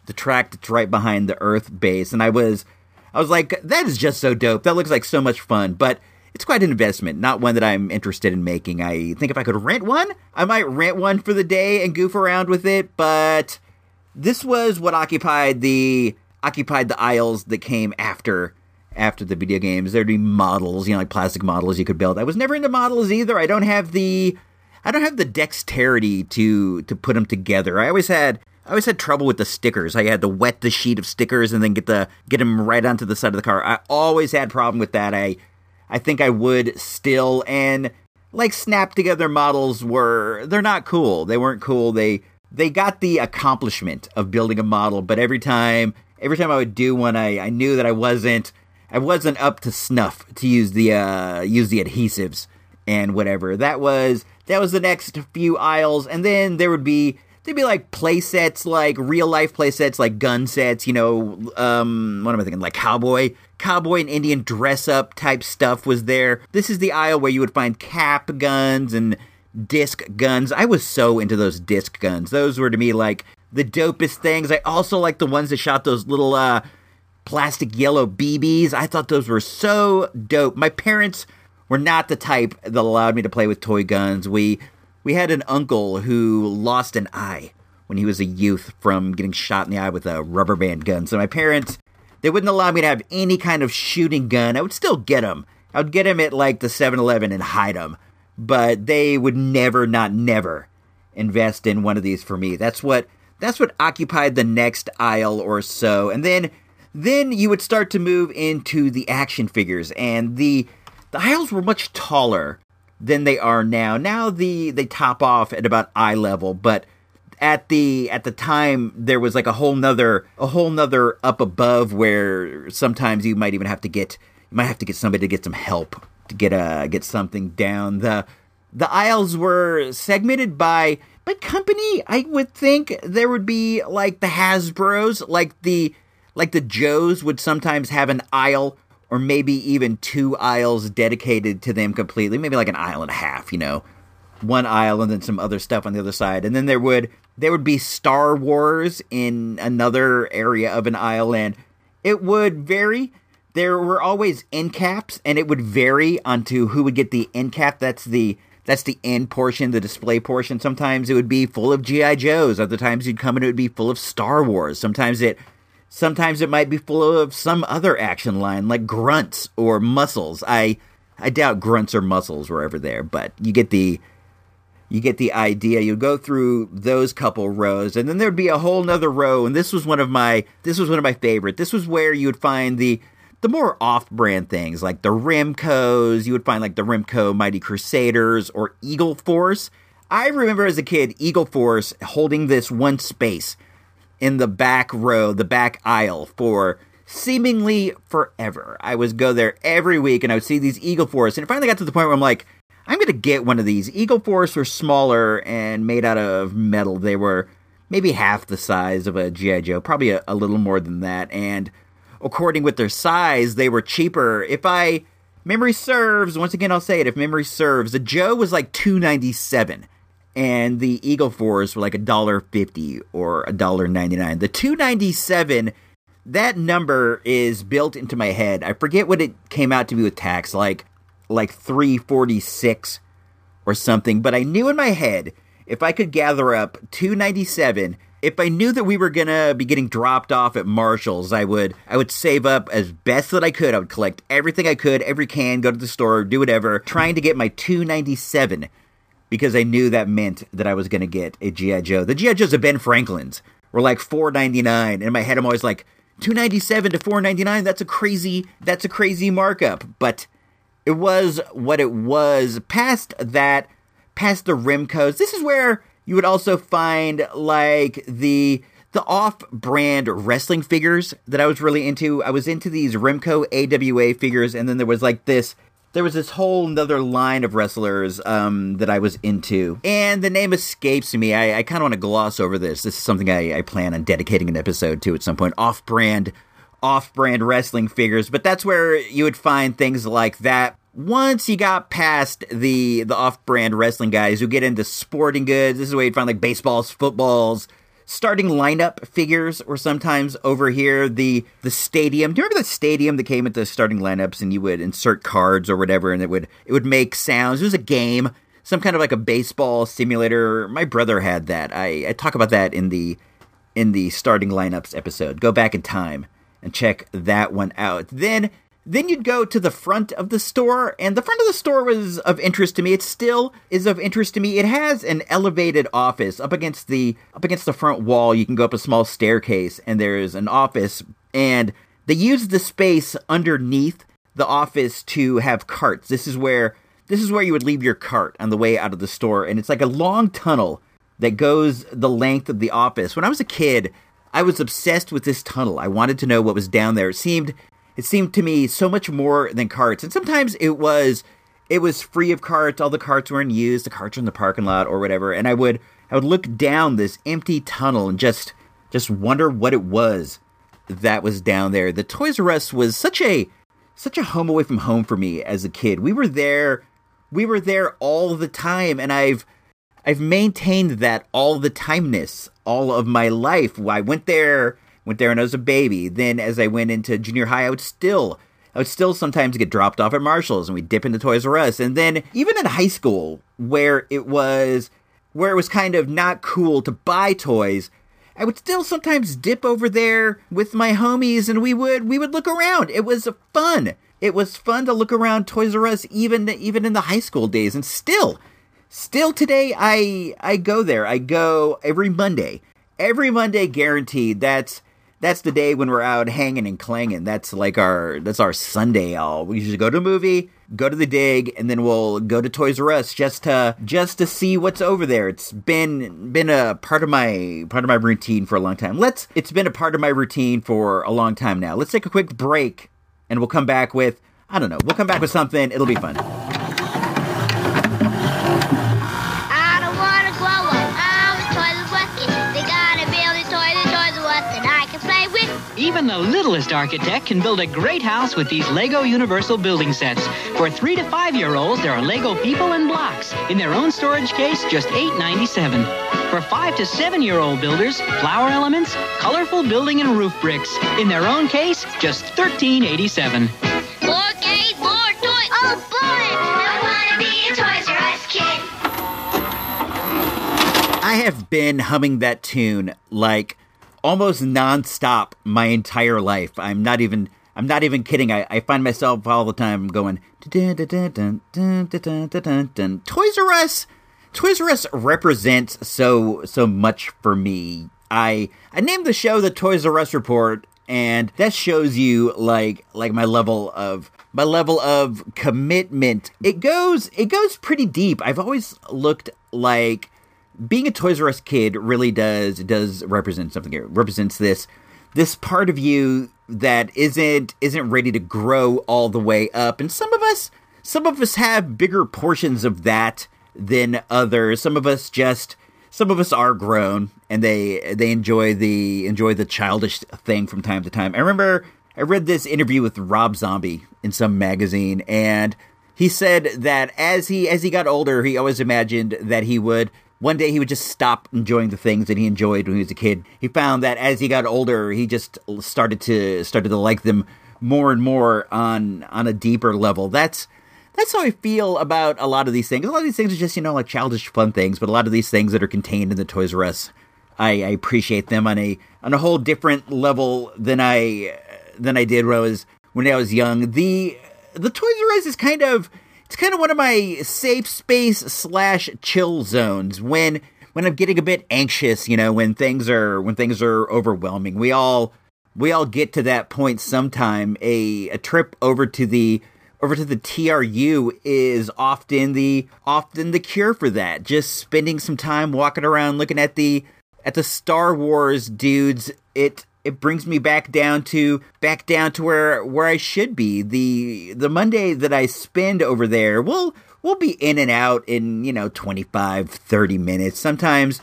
S2: the track that's right behind the Earth base and I was I was like that is just so dope. That looks like so much fun. But it's quite an investment, not one that I'm interested in making. I think if I could rent one, I might rent one for the day and goof around with it, but this was what occupied the occupied the aisles that came after after the video games. There'd be models, you know, like plastic models you could build. I was never into models either. I don't have the I don't have the dexterity to to put them together. I always had I always had trouble with the stickers. I had to wet the sheet of stickers and then get the get them right onto the side of the car. I always had problem with that. I I think I would still. And like snap together models were they're not cool. They weren't cool. They they got the accomplishment of building a model, but every time every time I would do one, I, I knew that I wasn't I wasn't up to snuff to use the uh, use the adhesives and whatever. That was that was the next few aisles, and then there would be there'd be like play sets, like real life play sets, like gun sets. You know, um, what am I thinking? Like cowboy cowboy and Indian dress up type stuff was there. This is the aisle where you would find cap guns and disc guns. I was so into those disc guns. Those were to me like the dopest things. I also like the ones that shot those little uh, plastic yellow BBs. I thought those were so dope. My parents were not the type that allowed me to play with toy guns. We we had an uncle who lost an eye when he was a youth from getting shot in the eye with a rubber band gun. So my parents they wouldn't allow me to have any kind of shooting gun. I would still get them. I would get them at like the 7 Eleven and hide them. But they would never, not never, invest in one of these for me. That's what that's what occupied the next aisle or so. And then then you would start to move into the action figures and the the aisles were much taller than they are now. Now the they top off at about eye level, but at the at the time there was like a whole nother a whole nother up above where sometimes you might even have to get you might have to get somebody to get some help to get uh get something down the the aisles were segmented by by company i would think there would be like the hasbros like the like the joes would sometimes have an aisle or maybe even two aisles dedicated to them completely maybe like an aisle and a half you know one aisle and then some other stuff on the other side. And then there would there would be Star Wars in another area of an aisle and it would vary. There were always end caps and it would vary onto who would get the end cap. That's the that's the end portion, the display portion. Sometimes it would be full of GI Joes. Other times you'd come and it would be full of Star Wars. Sometimes it sometimes it might be full of some other action line like grunts or muscles. I I doubt grunts or muscles were ever there, but you get the you get the idea. You go through those couple rows, and then there'd be a whole nother row. And this was one of my this was one of my favorite. This was where you would find the the more off-brand things like the Remcos. You would find like the Remco Mighty Crusaders or Eagle Force. I remember as a kid Eagle Force holding this one space in the back row, the back aisle for seemingly forever. I would go there every week and I would see these Eagle Force, and it finally got to the point where I'm like, I'm gonna get one of these. Eagle Force were smaller and made out of metal. They were maybe half the size of a GI Joe, probably a, a little more than that. And according with their size, they were cheaper. If I memory serves, once again I'll say it. If memory serves, the Joe was like two ninety seven, and the Eagle Force were like a dollar fifty or a dollar ninety nine. The two ninety seven. That number is built into my head. I forget what it came out to be with tax, like like 346 or something, but I knew in my head if I could gather up 297, if I knew that we were to be getting dropped off at Marshall's, I would I would save up as best that I could. I would collect everything I could, every can, go to the store, do whatever, trying to get my 297 because I knew that meant that I was going to get a GI Joe. The GI Joes of Ben Franklin's were like 499. and In my head I'm always like 297 to 499, that's a crazy that's a crazy markup, but it was what it was. Past that, past the Remcos, this is where you would also find like the the off-brand wrestling figures that I was really into. I was into these Remco AWA figures, and then there was like this. There was this whole another line of wrestlers um, that I was into, and the name escapes me. I, I kind of want to gloss over this. This is something I, I plan on dedicating an episode to at some point. Off-brand off-brand wrestling figures, but that's where you would find things like that. Once you got past the the off-brand wrestling guys who get into sporting goods, this is where you'd find like baseballs, footballs, starting lineup figures, or sometimes over here the the stadium. Do you remember the stadium that came with the starting lineups and you would insert cards or whatever, and it would it would make sounds. It was a game, some kind of like a baseball simulator. My brother had that. I, I talk about that in the in the starting lineups episode. Go back in time and check that one out. Then then you'd go to the front of the store, and the front of the store was of interest to me. It still is of interest to me. It has an elevated office up against the up against the front wall. You can go up a small staircase, and there's an office, and they use the space underneath the office to have carts. This is where this is where you would leave your cart on the way out of the store, and it's like a long tunnel that goes the length of the office. When I was a kid, I was obsessed with this tunnel. I wanted to know what was down there. It seemed it seemed to me so much more than carts. And sometimes it was it was free of carts. All the carts were in use. The carts were in the parking lot or whatever. And I would I would look down this empty tunnel and just just wonder what it was that was down there. The Toys R Us was such a such a home away from home for me as a kid. We were there we were there all the time and I've I've maintained that all the timeness all of my life. I went there went there when I was a baby. Then as I went into junior high, I would still I would still sometimes get dropped off at Marshalls and we'd dip into Toys R Us. And then even in high school, where it was where it was kind of not cool to buy toys, I would still sometimes dip over there with my homies and we would we would look around. It was fun. It was fun to look around Toys R Us even even in the high school days and still still today I I go there. I go every Monday. Every Monday guaranteed. That's that's the day when we're out hanging and clanging. That's like our that's our Sunday. All we usually go to a movie, go to the dig, and then we'll go to Toys R Us just to just to see what's over there. It's been been a part of my part of my routine for a long time. Let's it's been a part of my routine for a long time now. Let's take a quick break, and we'll come back with I don't know. We'll come back with something. It'll be fun.
S8: Even the littlest architect can build a great house with these Lego Universal building sets. For three to five year olds, there are Lego people and blocks. In their own storage case, just $8.97. For five to seven year old builders, flower elements, colorful building and roof bricks. In their own case, just $13.87.
S9: More games, more toys. Oh boy! I wanna be a Toys R Us kid.
S2: I have been humming that tune like almost nonstop my entire life. I'm not even I'm not even kidding. I, I find myself all the time going Toys R Us. Toys R Us represents so so much for me. I I named the show the Toys R Us Report, and that shows you like like my level of my level of commitment. It goes it goes pretty deep. I've always looked like being a Toys R Us kid really does does represent something. It represents this this part of you that isn't isn't ready to grow all the way up. And some of us some of us have bigger portions of that than others. Some of us just some of us are grown and they they enjoy the enjoy the childish thing from time to time. I remember I read this interview with Rob Zombie in some magazine and he said that as he as he got older, he always imagined that he would one day he would just stop enjoying the things that he enjoyed when he was a kid. He found that as he got older, he just started to started to like them more and more on on a deeper level. That's that's how I feel about a lot of these things. A lot of these things are just you know like childish fun things, but a lot of these things that are contained in the Toys R Us, I, I appreciate them on a on a whole different level than I than I did when I was when I was young. The the Toys R Us is kind of it's kind of one of my safe space slash chill zones when when I'm getting a bit anxious, you know, when things are when things are overwhelming. We all we all get to that point sometime. A a trip over to the over to the TRU is often the often the cure for that. Just spending some time walking around looking at the at the Star Wars dudes. It it brings me back down to back down to where where I should be. The the Monday that I spend over there, we'll we'll be in and out in, you know, 25 30 minutes. Sometimes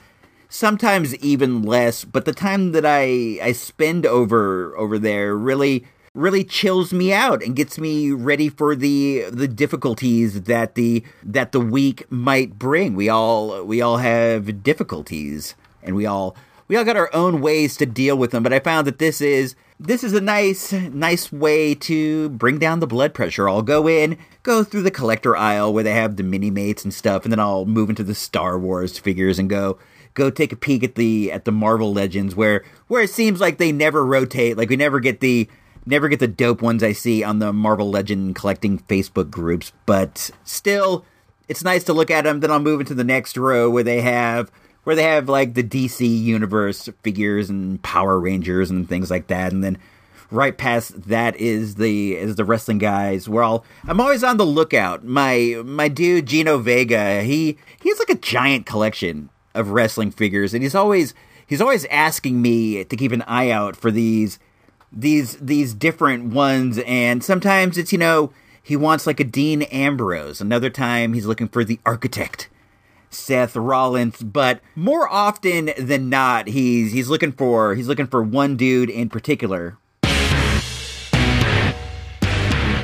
S2: sometimes even less, but the time that I I spend over over there really really chills me out and gets me ready for the the difficulties that the that the week might bring. We all we all have difficulties and we all we all got our own ways to deal with them, but I found that this is this is a nice nice way to bring down the blood pressure. I'll go in, go through the collector aisle where they have the Minimates and stuff, and then I'll move into the Star Wars figures and go go take a peek at the at the Marvel Legends where where it seems like they never rotate, like we never get the never get the dope ones I see on the Marvel Legend collecting Facebook groups, but still it's nice to look at them. Then I'll move into the next row where they have where they have like the DC universe figures and Power Rangers and things like that, and then right past that is the is the wrestling guys. Where I'll I'm always on the lookout. My my dude Gino Vega, he he has like a giant collection of wrestling figures, and he's always he's always asking me to keep an eye out for these these these different ones, and sometimes it's you know he wants like a Dean Ambrose. Another time he's looking for the architect Seth Rollins, but more often than not, he's he's looking for he's looking for one dude in particular.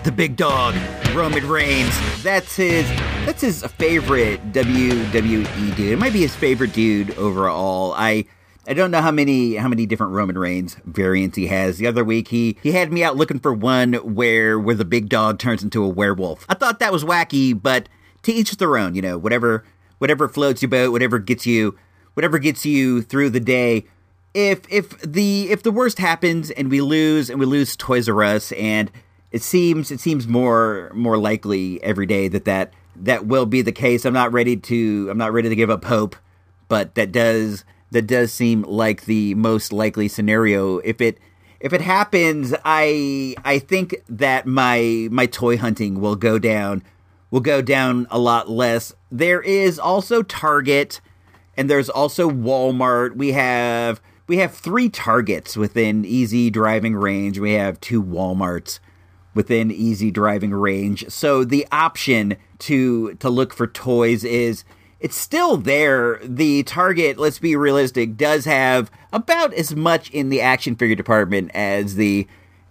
S2: The big dog, Roman Reigns. That's his that's his favorite WWE dude. It might be his favorite dude overall. I I don't know how many how many different Roman Reigns variants he has. The other week he he had me out looking for one where where the big dog turns into a werewolf. I thought that was wacky, but to each their own, you know, whatever whatever floats your boat, whatever gets you, whatever gets you through the day. If if the if the worst happens and we lose and we lose Toys R Us and it seems it seems more more likely every day that that that will be the case. I'm not ready to I'm not ready to give up hope, but that does that does seem like the most likely scenario. If it if it happens, I I think that my my toy hunting will go down will go down a lot less. There is also Target and there's also Walmart. We have we have three Targets within easy driving range. We have two Walmarts within easy driving range. So the option to to look for toys is it's still there. The Target, let's be realistic, does have about as much in the action figure department as the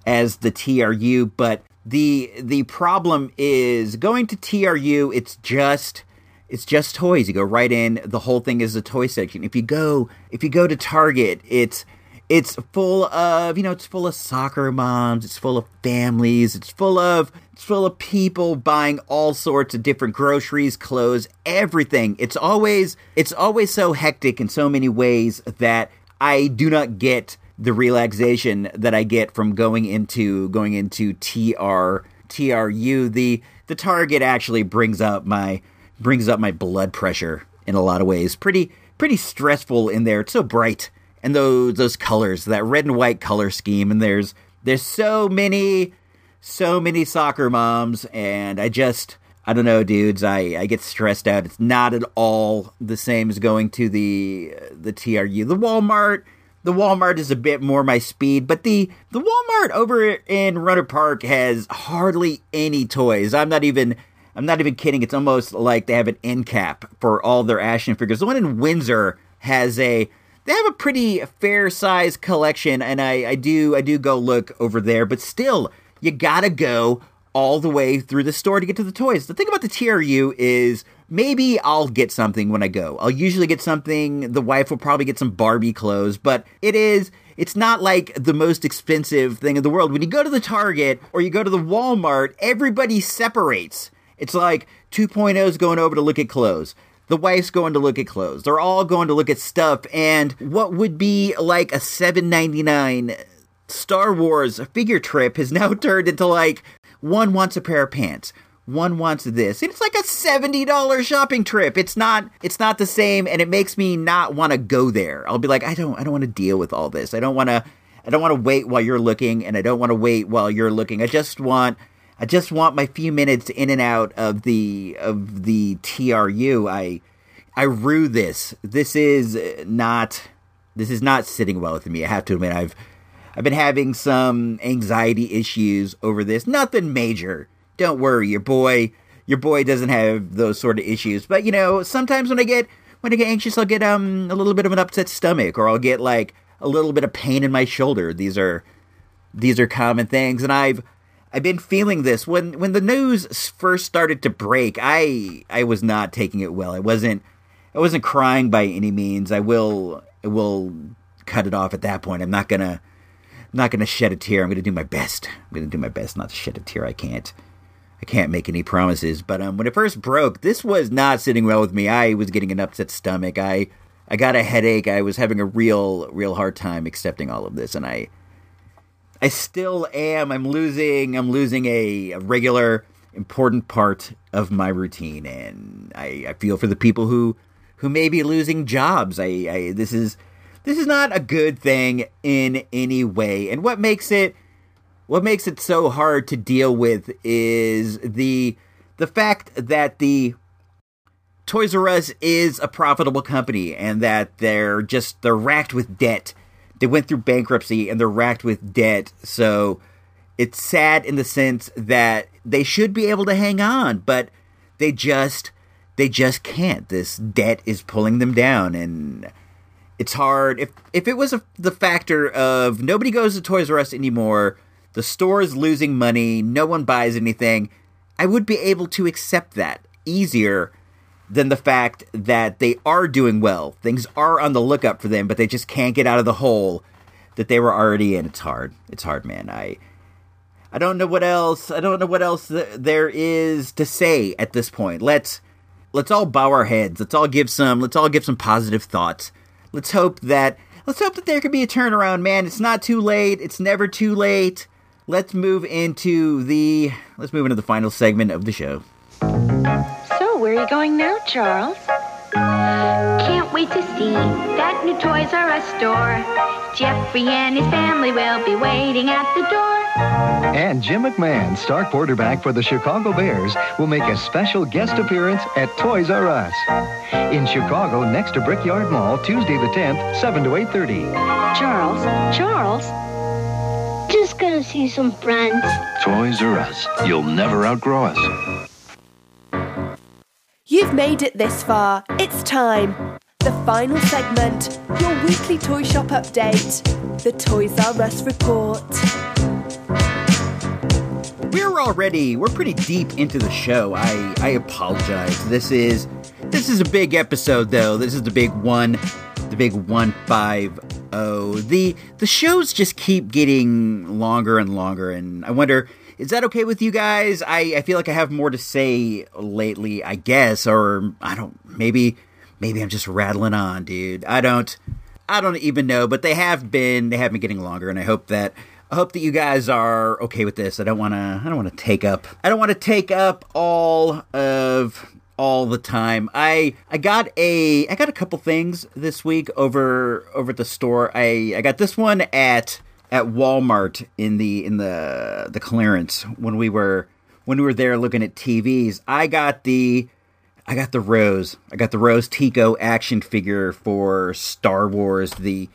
S2: as the TRU, but the the problem is going to TRU. It's just it's just toys. You go right in. The whole thing is a toy section. If you go if you go to Target, it's it's full of you know it's full of soccer moms. It's full of families. It's full of it's full of people buying all sorts of different groceries, clothes, everything. It's always it's always so hectic in so many ways that I do not get the relaxation that I get from going into going into TR TRU. The the target actually brings up my brings up my blood pressure in a lot of ways. Pretty pretty stressful in there. It's so bright and those those colors, that red and white color scheme, and there's there's so many so many soccer moms, and I just I don't know, dudes. I, I get stressed out. It's not at all the same as going to the the TRU. The Walmart, the Walmart is a bit more my speed, but the the Walmart over in Rohnert Park has hardly any toys. I'm not even I'm not even kidding. It's almost like they have an end cap for all their action figures. The one in Windsor has a they have a pretty fair size collection, and I, I do I do go look over there, but still, you gotta go all the way through the store to get to the toys. The thing about the TRU is maybe I'll get something when I go. I'll usually get something. The wife will probably get some Barbie clothes, but it is it's not like the most expensive thing in the world. When you go to the Target or you go to the Walmart, everybody separates. It's like 2.0's going over to look at clothes. The wife's going to look at clothes. They're all going to look at stuff and what would be like a 7.99 Star Wars figure trip has now [laughs] turned into like one wants a pair of pants. One wants this. And It's like a $70 shopping trip. It's not it's not the same and it makes me not want to go there. I'll be like, I don't I don't want to deal with all this. I don't want to I don't want to wait while you're looking and I don't want to wait while you're looking. I just want I just want my few minutes in and out of the of the TRU. I I rue this. This is not this is not sitting well with me. I have to admit I've I've been having some anxiety issues over this. Nothing major. Don't worry, your boy your boy doesn't have those sort of issues. But you know, sometimes when I get when I get anxious, I'll get um a little bit of an upset stomach, or I'll get like a little bit of pain in my shoulder. These are these are common things, and I've I've been feeling this when when the news first started to break. I I was not taking it well. I wasn't I wasn't crying by any means. I will I will cut it off at that point. I'm not gonna I'm not gonna shed a tear. I'm gonna do my best. I'm gonna do my best not to shed a tear. I can't. I can't make any promises. But um, when it first broke, this was not sitting well with me. I was getting an upset stomach. I I got a headache. I was having a real real hard time accepting all of this, and I I still am. I'm losing. I'm losing a, a regular important part of my routine, and I, I feel for the people who who may be losing jobs. I, I this is this is not a good thing in any way. And what makes it what makes it so hard to deal with is the the fact that the Toys R Us is a profitable company and that they're just they're racked with debt. They went through bankruptcy and they're racked with debt. So it's sad in the sense that they should be able to hang on, but they just they just can't. This debt is pulling them down and it's hard. If if it was a, the factor of nobody goes to Toys R Us anymore, the store is losing money, no one buys anything, I would be able to accept that easier than the fact that they are doing well. Things are on the lookup for them, but they just can't get out of the hole that they were already in. It's hard. It's hard, man. I I don't know what else. I don't know what else th- there is to say at this point. Let's let's all bow our heads. Let's all give some. Let's all give some positive thoughts let's hope that let's hope that there could be a turnaround, man. It's not too late. It's never too late. Let's move into the let's move into the final segment of the show.
S10: So, where are you going now, Charles?
S9: Can't wait to see that new Toys R Us store. Geoffrey and his family will be waiting at the door.
S11: And Jim McMahon, star quarterback for the Chicago Bears, will make a special guest appearance at Toys R Us. In Chicago, next to Brickyard Mall, Tuesday the 10th, 7 to 8.30.
S10: Charles, Charles.
S9: Just gonna see some friends.
S12: Toys R Us. You'll never outgrow us.
S1: You've made it this far. It's time. The final segment, your weekly toy shop update, the Toys R Us report.
S2: We're already we're pretty deep into the show. I I apologize. This is this is a big episode though. This is the big one, the big one five oh. The the shows just keep getting longer and longer, and I wonder is that okay with you guys? I, I feel like I have more to say lately, I guess, or I don't maybe maybe I'm just rattling on, dude. I don't I don't even know, but they have been they have been getting longer, and I hope that I hope that you guys are okay with this. I don't want to I don't want to take up I don't want to take up all of all the time. I I got a I got a couple things this week over over at the store. I I got this one at at Walmart in the in the the clearance when we were when we were there looking at TVs. I got the I got the Rose. I got the Rose Tico action figure for Star Wars the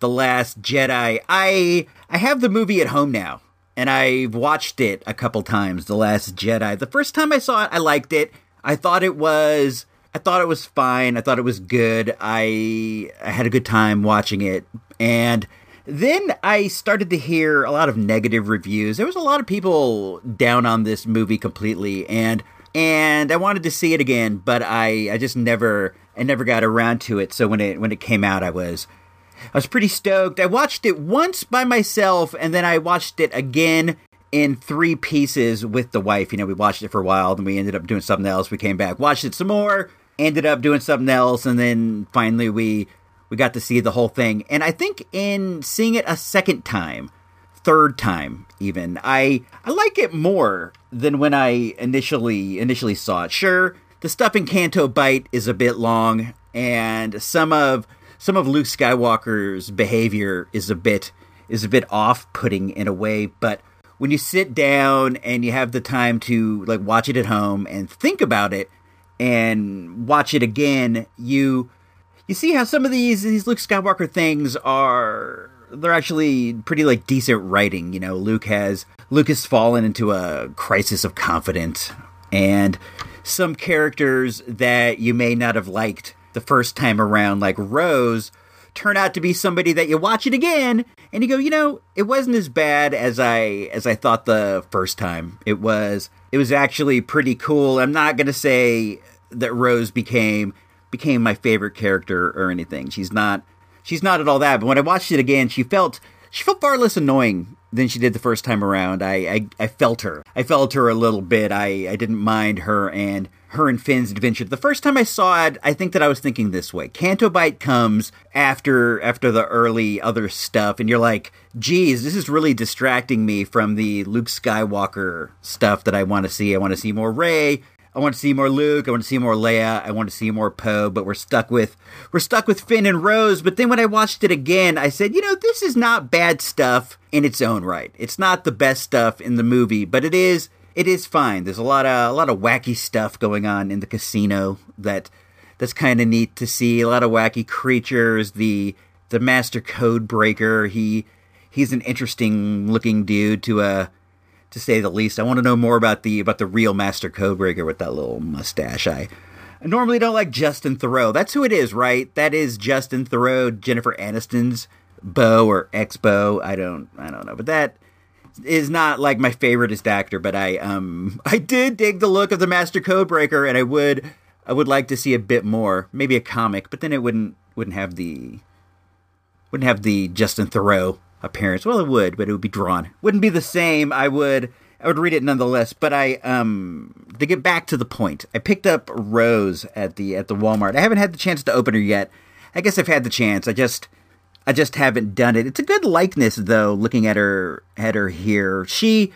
S2: the Last Jedi. I I have the movie at home now and I've watched it a couple times. The Last Jedi. The first time I saw it, I liked it. I thought it was I thought it was fine. I thought it was good. I I had a good time watching it. And then I started to hear a lot of negative reviews. There was a lot of people down on this movie completely and and I wanted to see it again, but I I just never I never got around to it. So when it when it came out, I was I was pretty stoked. I watched it once by myself and then I watched it again in three pieces with the wife. You know, we watched it for a while, then we ended up doing something else. We came back, watched it some more, ended up doing something else, and then finally we we got to see the whole thing. And I think in seeing it a second time, third time even, I I like it more than when I initially initially saw it. Sure, the stuff in Canto Bight is a bit long, and some of some of Luke Skywalker's behavior is a bit is a bit off putting in a way, but when you sit down and you have the time to like watch it at home and think about it and watch it again, you you see how some of these these Luke Skywalker things are they're actually pretty like decent writing. You know, Luke has Luke has fallen into a crisis of confidence, and some characters that you may not have liked the first time around, like Rose, turn out to be somebody that you watch it again and you go, you know, it wasn't as bad as I as I thought the first time. It was it was actually pretty cool. I'm not gonna say that Rose became became my favorite character or anything. She's not she's not at all that. But when I watched it again, she felt she felt far less annoying than she did the first time around. I I, I felt her. I felt her a little bit. I I didn't mind her and her and Finn's adventure. The first time I saw it, I think that I was thinking this way. Canto Bight comes after after the early other stuff, and you're like, geez, this is really distracting me from the Luke Skywalker stuff that I want to see. I want to see more Rey. I want to see more Luke. I want to see more Leia. I want to see more Poe. But we're stuck with we're stuck with Finn and Rose. But then when I watched it again, I said, you know, this is not bad stuff in its own right. It's not the best stuff in the movie, but it is it is fine. There's a lot of a lot of wacky stuff going on in the casino that that's kind of neat to see. A lot of wacky creatures. The the master code breaker. He he's an interesting looking dude to uh to say the least. I want to know more about the about the real master Codebreaker with that little mustache. I normally don't like Justin Theroux. That's who it is, right? That is Justin Theroux, Jennifer Aniston's beau or ex beau. I don't I don't know, but that is not like my favoriteest actor, but I um [laughs] I did dig the look of the Master Codebreaker, and I would I would like to see a bit more, maybe a comic, but then it wouldn't wouldn't have the wouldn't have the Justin Theroux appearance. Well, it would, but it would be drawn. Wouldn't be the same. I would I would read it nonetheless. But I um to get back to the point, I picked up Rose at the at the Walmart. I haven't had the chance to open her yet. I guess I've had the chance. I just I just haven't done it. It's a good likeness though, looking at her at her here. She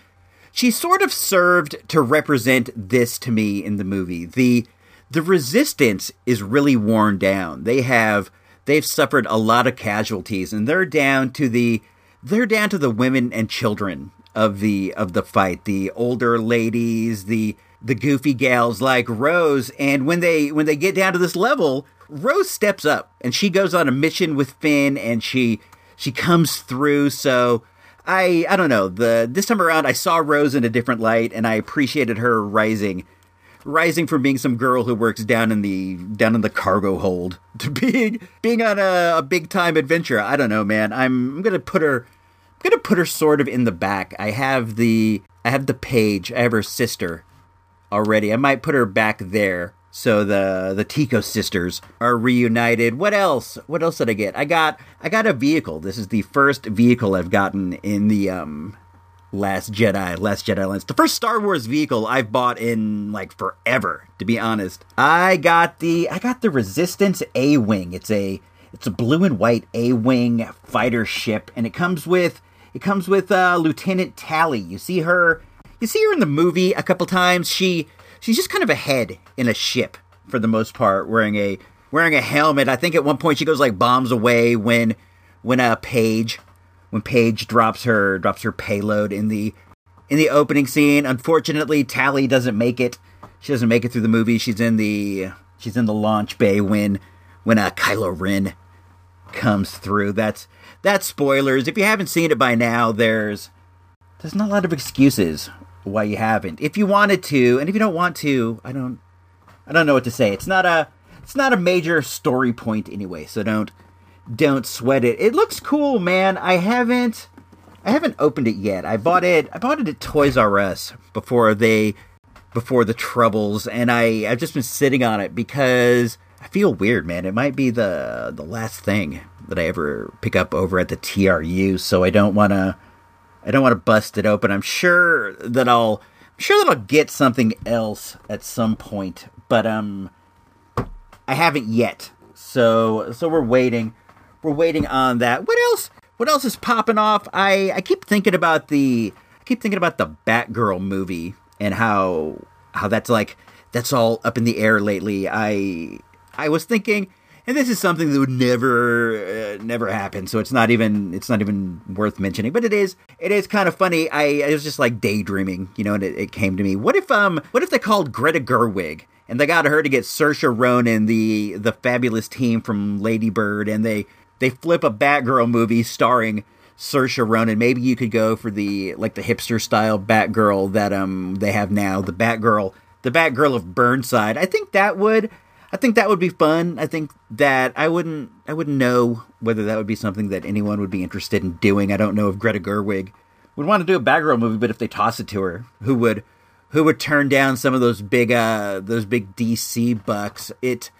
S2: she sort of served to represent this to me in the movie. The the resistance is really worn down. They have they've suffered a lot of casualties and they're down to the they're down to the women and children of the of the fight. The older ladies, the the goofy gals like Rose and when they when they get down to this level, Rose steps up and she goes on a mission with Finn and she she comes through so I I don't know the this time around I saw Rose in a different light and I appreciated her rising rising from being some girl who works down in the down in the cargo hold [laughs] to being being on a, a big time adventure. I don't know, man. I'm, I'm gonna put her gonna put her sort of in the back. I have the I have the Paige. I have her sister already. I might put her back there so the the Tico sisters are reunited. What else? What else did I get? I got I got a vehicle. This is the first vehicle I've gotten in the um Last Jedi, Last Jedi Lens. The first Star Wars vehicle I've bought in like forever, to be honest. I got the I got the Resistance A Wing. It's a it's a blue and white A Wing fighter ship, and it comes with it comes with uh, Lieutenant Tallie. You see her you see her in the movie a couple times. She she's just kind of a head in a ship for the most part, wearing a wearing a helmet. I think at one point she goes like bombs away when when a uh, Paige when Paige drops her drops her payload in the in the opening scene. Unfortunately, Tallie doesn't make it. She doesn't make it through the movie. She's in the she's in the launch bay when when uh, Kylo Ren comes through. That's that's spoilers. If you haven't seen it by now, there's there's not a lot of excuses why you haven't. If you wanted to, and if you don't want to, I don't I don't know what to say. It's not a it's not a major story point anyway, so don't don't sweat it. It looks cool, man. I haven't I haven't opened it yet. I bought it I bought it at Toys R Us before they before the troubles and I I've just been sitting on it because I feel weird, man. It might be the the last thing that I ever pick up over at the TRU, so I don't want to I don't want to bust it open. I'm sure that I'll I'm sure that I'll get something else at some point, but um I haven't yet. So so we're waiting. We're waiting on that. What else? What else is popping off? I I keep thinking about the I keep thinking about the Batgirl movie and how how that's like that's all up in the air lately. I I was thinking and this is something that would never uh, never happen so it's not even it's not even worth mentioning but it is it is kind of funny i, I was just like daydreaming you know and it, it, came to me what if um what if they called greta gerwig and they got her to get saoirse ronan the the fabulous team from lady bird and they they flip a batgirl movie starring Saoirse Ronan. Maybe you could go for the like the hipster style Batgirl that um they have now, the Batgirl, the Batgirl of Burnside. I think that would I think that would be fun. I think that I wouldn't I wouldn't know whether that would be something that anyone would be interested in doing. I don't know if Greta Gerwig would want to do a Batgirl movie, but if they toss it to her, who would who would turn down some of those big uh those big DC bucks? It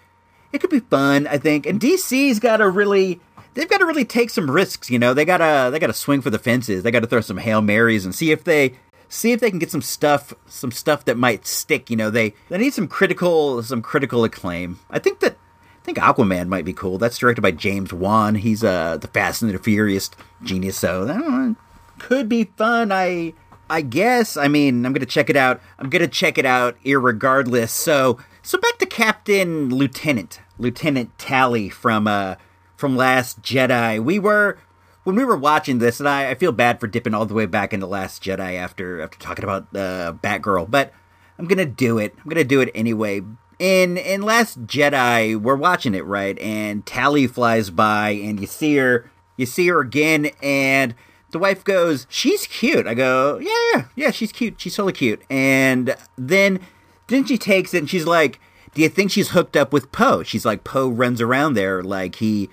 S2: it could be fun, I think. And DC's got to really they've got to really take some risks, you know. They got to they got to swing for the fences. They got to throw some Hail Marys and see if they see if they can get some stuff some stuff that might stick you know they they need some critical some critical acclaim. I think that i think aquaman might be cool. That's directed by james wan. He's uh the fast and the furious genius so that could be fun i i guess. I mean i'm gonna check it out. I'm gonna check it out irregardless. So so back to captain lieutenant lieutenant Tallie from uh from last jedi. We were when we were watching this, and I, I, feel bad for dipping all the way back into Last Jedi after after talking about uh, Batgirl, but I'm gonna do it. I'm gonna do it anyway. In in Last Jedi, we're watching it right, and Tallie flies by, and you see her, you see her again, and the wife goes, "She's cute." I go, "Yeah, yeah, yeah, she's cute. She's totally cute." And then then she takes it, and she's like, "Do you think she's hooked up with Poe?" She's like, "Poe runs around there like he."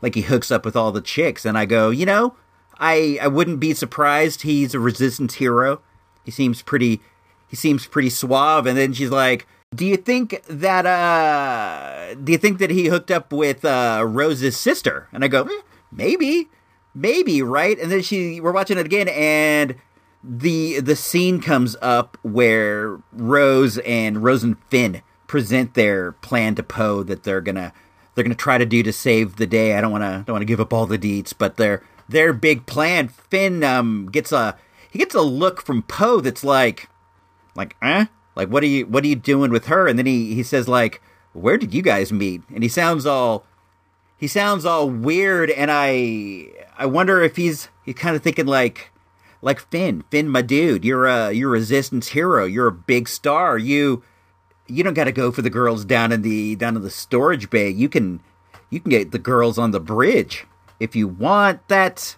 S2: Like he hooks up with all the chicks, and I go, you know, I I wouldn't be surprised. He's a resistance hero. He seems pretty he seems pretty suave. And then she's like, "Do you think that uh do you think that he hooked up with uh Rose's sister?" And I go, eh, "Maybe, maybe, right?" And then she we're watching it again, and the the scene comes up where Rose and Rose and Finn present their plan to Poe that they're gonna they're going to try to do to save the day. I don't want to don't want to give up all the deets, but their their big plan. Finn um, gets a he gets a look from Poe that's like like eh like what are you what are you doing with her? And then he he says like where did you guys meet? And he sounds all he sounds all weird, and I I wonder if he's he's kind of thinking like like Finn Finn my dude you're a you're a resistance hero you're a big star you you don't got to go for the girls down in the down in the storage bay. You can you can get the girls on the bridge if you want. That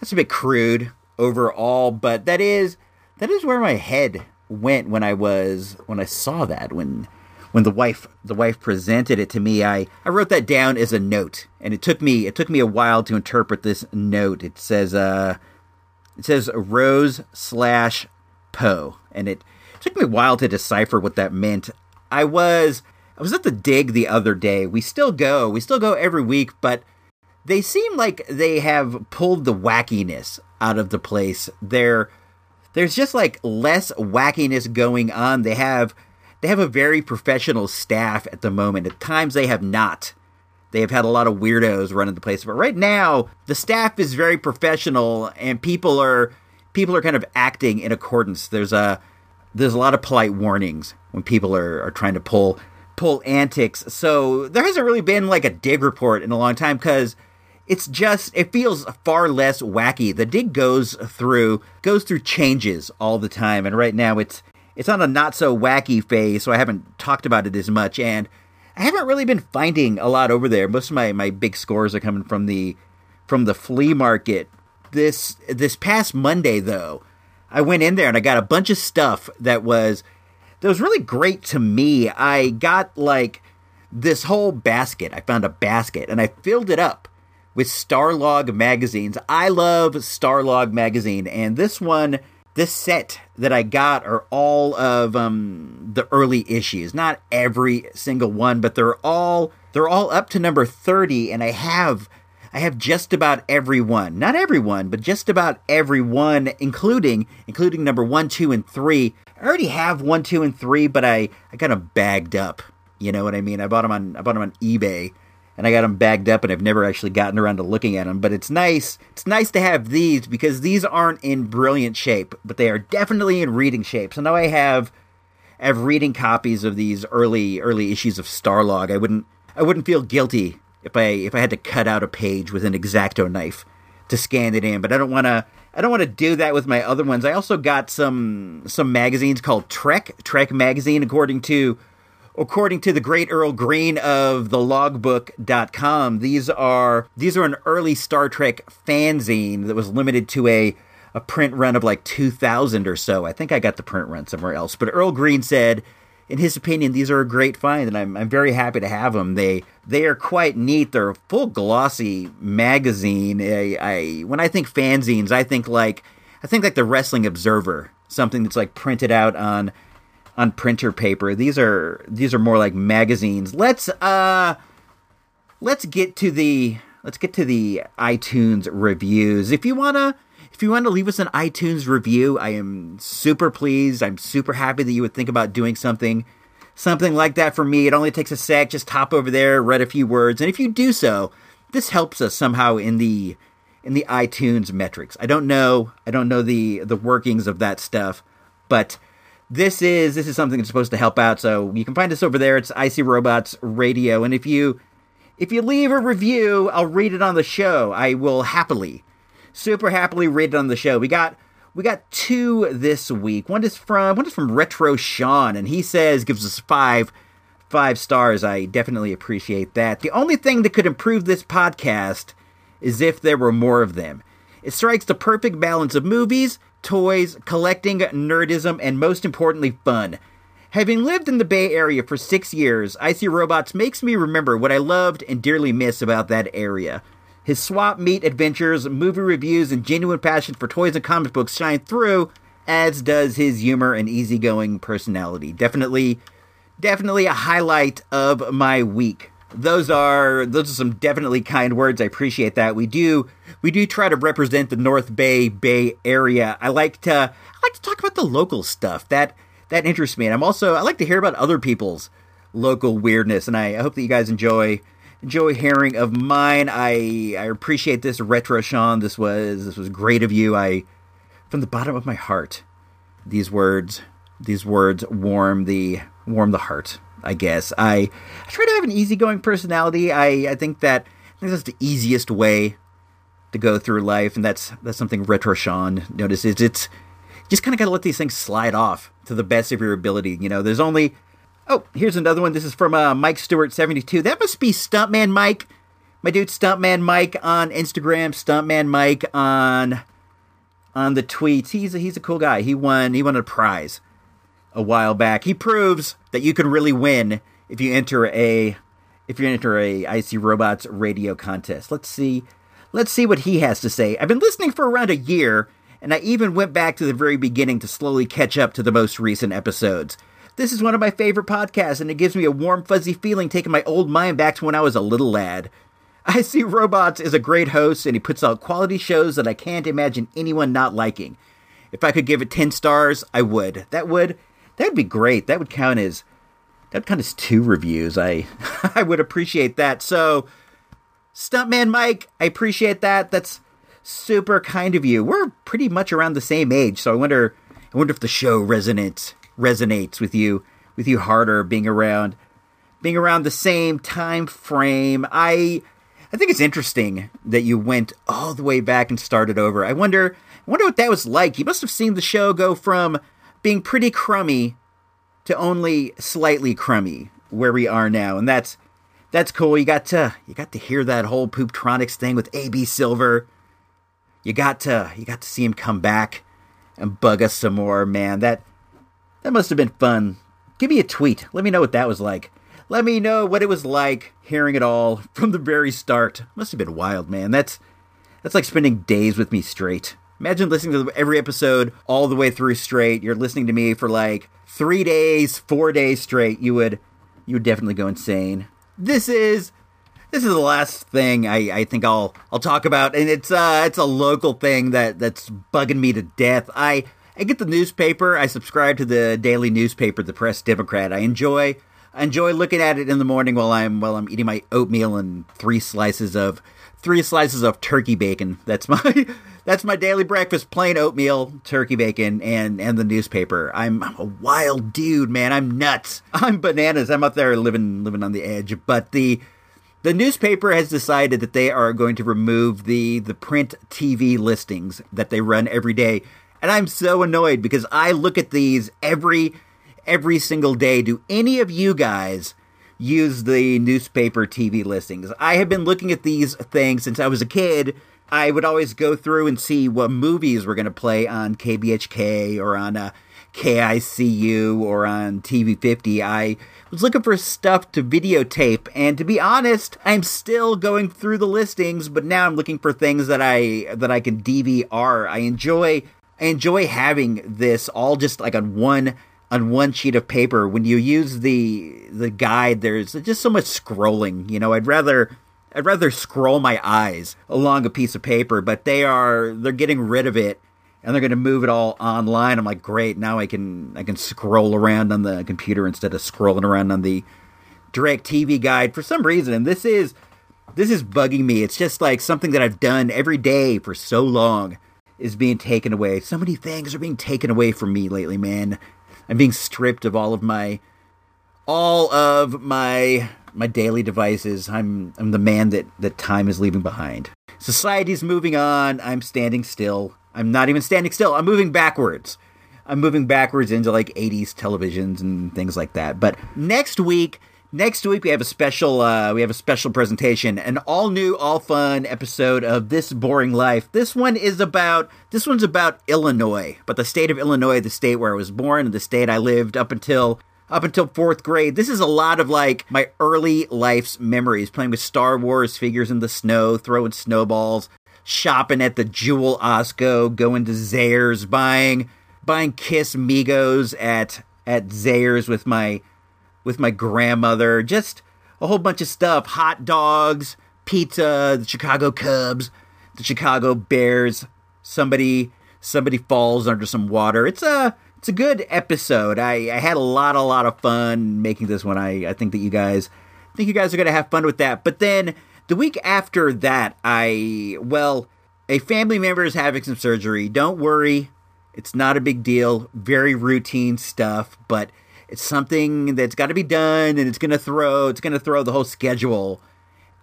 S2: that's a bit crude overall, but that is that is where my head went when I was when I saw that when when the wife the wife presented it to me I, I wrote that down as a note and it took me it took me a while to interpret this note it says uh it says rose slash poe and it it took me a while to decipher what that meant. I was I was at the dig the other day. We still go. We still go every week, but they seem like they have pulled the wackiness out of the place. There there's just like less wackiness going on. They have they have a very professional staff at the moment. At times they have not. They have had a lot of weirdos running the place, but right now the staff is very professional and people are people are kind of acting in accordance. There's a there's a lot of polite warnings when people are, are trying to pull pull antics. So there hasn't really been like a dig report in a long time because it's just it feels far less wacky. The dig goes through goes through changes all the time, and right now it's it's on a not so wacky phase, so I haven't talked about it as much. And I haven't really been finding a lot over there. Most of my, my big scores are coming from the from the flea market. This this past Monday though, I went in there and I got a bunch of stuff that was that was really great to me. I got like this whole basket. I found a basket and I filled it up with Starlog magazines. I love Starlog magazine, and this one, this set that I got are all of um, the early issues. Not every single one, but they're all they're all up to number thirty, and I have I have just about every one. Not every one, but just about every one, including including number one, two, and three. I already have one, two, and three, but I I got them bagged up. You know what I mean? I bought them on I bought them on eBay and I got them bagged up and I've never actually gotten around to looking at them. But it's nice. It's nice to have these because these aren't in brilliant shape, but they are definitely in reading shape. So now I have I have reading copies of these early early issues of Starlog. I wouldn't I wouldn't feel guilty if I if I had to cut out a page with an X-Acto knife to scan it in, but I don't want to I don't want to do that with my other ones. I also got some some magazines called Trek Trek magazine according to according to the great Earl Green of the logbook.com, these are these are an early Star Trek fanzine that was limited to a a print run of like 2000 or so. I think I got the print run somewhere else, but Earl Green said in his opinion these are a great find and I'm I'm very happy to have them. They they are quite neat. They're full glossy magazine. I, I when I think fanzines, I think like I think like the Wrestling Observer, something that's like printed out on on printer paper. These are these are more like magazines. Let's uh let's get to the let's get to the iTunes reviews. If you wanna if you want to leave us an iTunes review, I am super pleased. I'm super happy that you would think about doing something something like that for me. It only takes a sec, just hop over there, read a few words, and if you do so, this helps us somehow in the in the iTunes metrics. I don't know, I don't know the the workings of that stuff, but this is this is something that's supposed to help out. So you can find us over there. It's I See Robots Radio, and if you if you leave a review, I'll read it on the show. I will happily, super happily read it on the show. We got we got two this week. One is from one is from Retro Sean, and he says gives us five five stars. I definitely appreciate that. The only thing that could improve this podcast is if there were more of them. It strikes the perfect balance of movies, toys, collecting, nerdism, and most importantly, fun. Having lived in the Bay Area for six years, I See Robots makes me remember what I loved and dearly miss about that area. His swap meet adventures, movie reviews, and genuine passion for toys and comic books shine through, as does his humor and easygoing personality. Definitely, definitely a highlight of my week those are those are some definitely kind words. I appreciate that. We do we do try to represent the North Bay Bay Area. I like to I like to talk about the local stuff. That that interests me. And I'm also I like to hear about other people's local weirdness and I, I hope that you guys enjoy enjoy Herring of mine. I I appreciate this retro Sean. This was this was great of you. I from the bottom of my heart these words these words warm the warm the heart I guess. I, I try to have an easygoing personality. I, I think that I think that's the easiest way to go through life, and that's that's something Retro Sean notices. It's just kind of got to let these things slide off to the best of your ability. You know, there's only oh, here's another one. This is from uh, Mike Stewart seventy two. That must be Stuntman Mike, my dude Stuntman Mike on Instagram. Stuntman Mike on on the tweets. He's a, he's a cool guy. He won he won a prize a while back. He proves that you can really win if you enter a if you enter a I See Robots radio contest. Let's see let's see what he has to say. I've been listening for around a year, and I even went back to the very beginning to slowly catch up to the most recent episodes. This is one of my favorite podcasts, and it gives me a warm, fuzzy feeling taking my old mind back to when I was a little lad. [laughs] I see Robots is a great host, and he puts out quality shows that I can't imagine anyone not liking. If I could give it 10 stars, I would. That would That'd be great. That would count as that kind of two reviews. I [laughs] I would appreciate that. So, Stuntman Mike, I appreciate that. That's super kind of you. We're pretty much around the same age, so I wonder I wonder if the show resonates resonates with you with you harder being around being around the same time frame. I I think it's interesting that you went all the way back and started over. I wonder I wonder what that was like. You must have seen the show go from being pretty crummy to only slightly crummy where we are now, and that's that's cool. You got to you got to hear that whole Pooptronics thing with AB Silver. You got to you got to see him come back and bug us some more, man. That that must have been fun. Give me a tweet. Let me know what that was like. Let me know what it was like hearing it all [laughs] from the very start. Must have been wild, man. That's that's like spending days with me straight. Imagine listening to every episode all the way through straight. You're listening to me for like three days, four days straight. You would you would definitely go insane. This is this is the last thing I, I think I'll I'll talk about, and it's uh it's a local thing that that's bugging me to death. I I get the newspaper. I subscribe to the daily newspaper, the Press Democrat. I enjoy I enjoy looking at it in the morning while I'm while I'm eating my oatmeal and three slices of three slices of turkey bacon. That's my [laughs] that's my daily breakfast: plain oatmeal, turkey bacon, and and the newspaper. I'm, I'm a wild dude, man. I'm nuts. [laughs] I'm bananas. I'm up there living living on the edge. But the the newspaper has decided that they are going to remove the the print TV listings that they run every day, and I'm so annoyed because I look at these every every single day. Do any of you guys use the newspaper TV listings? I have been looking at these things since I was a kid. I would always go through and see what movies were going to play on KBHK or on uh, KICU or on TV50. I was looking for stuff to videotape, and to be honest, I'm still going through the listings, but now I'm looking for things that I that I can DVR. I enjoy I enjoy having this all just like on one on one sheet of paper. When you use the the guide, there's just so much scrolling. You know, I'd rather I'd rather scroll my eyes along a piece of paper, but they are they're getting rid of it and they're going to move it all online. I'm like, great, now I can I can scroll around on the computer instead of scrolling around on the DirecTV guide for some reason. And this is this is bugging me. It's just like something that I've done every day for so long is being taken away. So many things are being taken away from me lately, man. I'm being stripped of all of my all of my my daily devices. I'm I'm the man that that time is leaving behind. Society's moving on. I'm standing still. I'm not even standing still. I'm moving backwards. I'm moving backwards into like 80s televisions and things like that. But next week, next week we have a special uh, we have a special presentation, an all new, all fun episode of This Boring Life. This one is about this one's about Illinois, but the state of Illinois, the state where I was born, and the state I lived up until up until fourth grade. This is a lot of like my early life's memories, playing with Star Wars figures in the snow, throwing snowballs, shopping at the Jewel Osco, going to Zayre's, buying buying Kiss Megos at at Zayre's with my with my grandmother. Just a whole bunch of stuff: hot dogs, pizza, the Chicago Cubs, the Chicago Bears. Somebody somebody falls under some water. It's a it's a good episode. I, I had a lot, a lot of fun making this one. I, I think that you guys I think you guys are gonna have fun with that. But then the week after that, I well, a family member is having some surgery. Don't worry, it's not a big deal. Very routine stuff, but it's something that's got to be done, and it's gonna throw it's gonna throw the whole schedule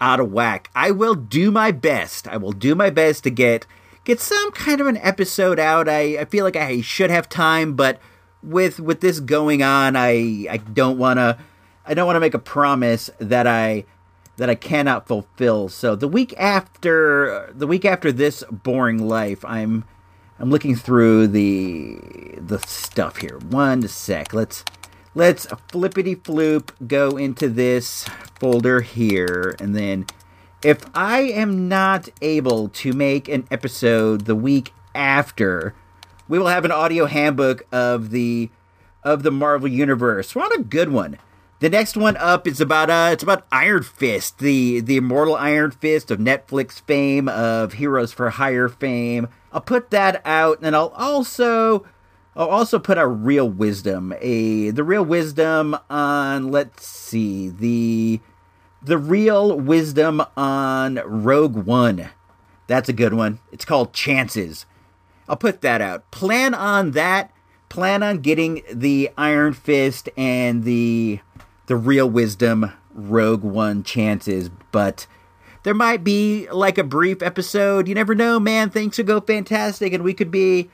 S2: out of whack. I will do my best. I will do my best to get get some kind of an episode out. I, I feel like I should have time, but with with this going on, I I don't want to I don't want to make a promise that I that I cannot fulfill. So the week after the week after this boring life, I'm I'm looking through the the stuff here. One sec. Let's let's flippity floop go into this folder here and then if I am not able to make an episode the week after, we will have an audio handbook of the of the Marvel universe. We're a good one. The next one up is about uh it's about Iron Fist, the the immortal Iron Fist of Netflix fame, of Heroes for Hire fame. I'll put that out and then I'll also I'll also put out Real Wisdom, a the Real Wisdom on let's see, the the real wisdom on Rogue One. That's a good one. It's called Chances. I'll put that out. Plan on that. plan on getting the Iron Fist and the the Real Wisdom Rogue One chances, but there might be like a brief episode. You never know, man. Things could go fantastic, and we could be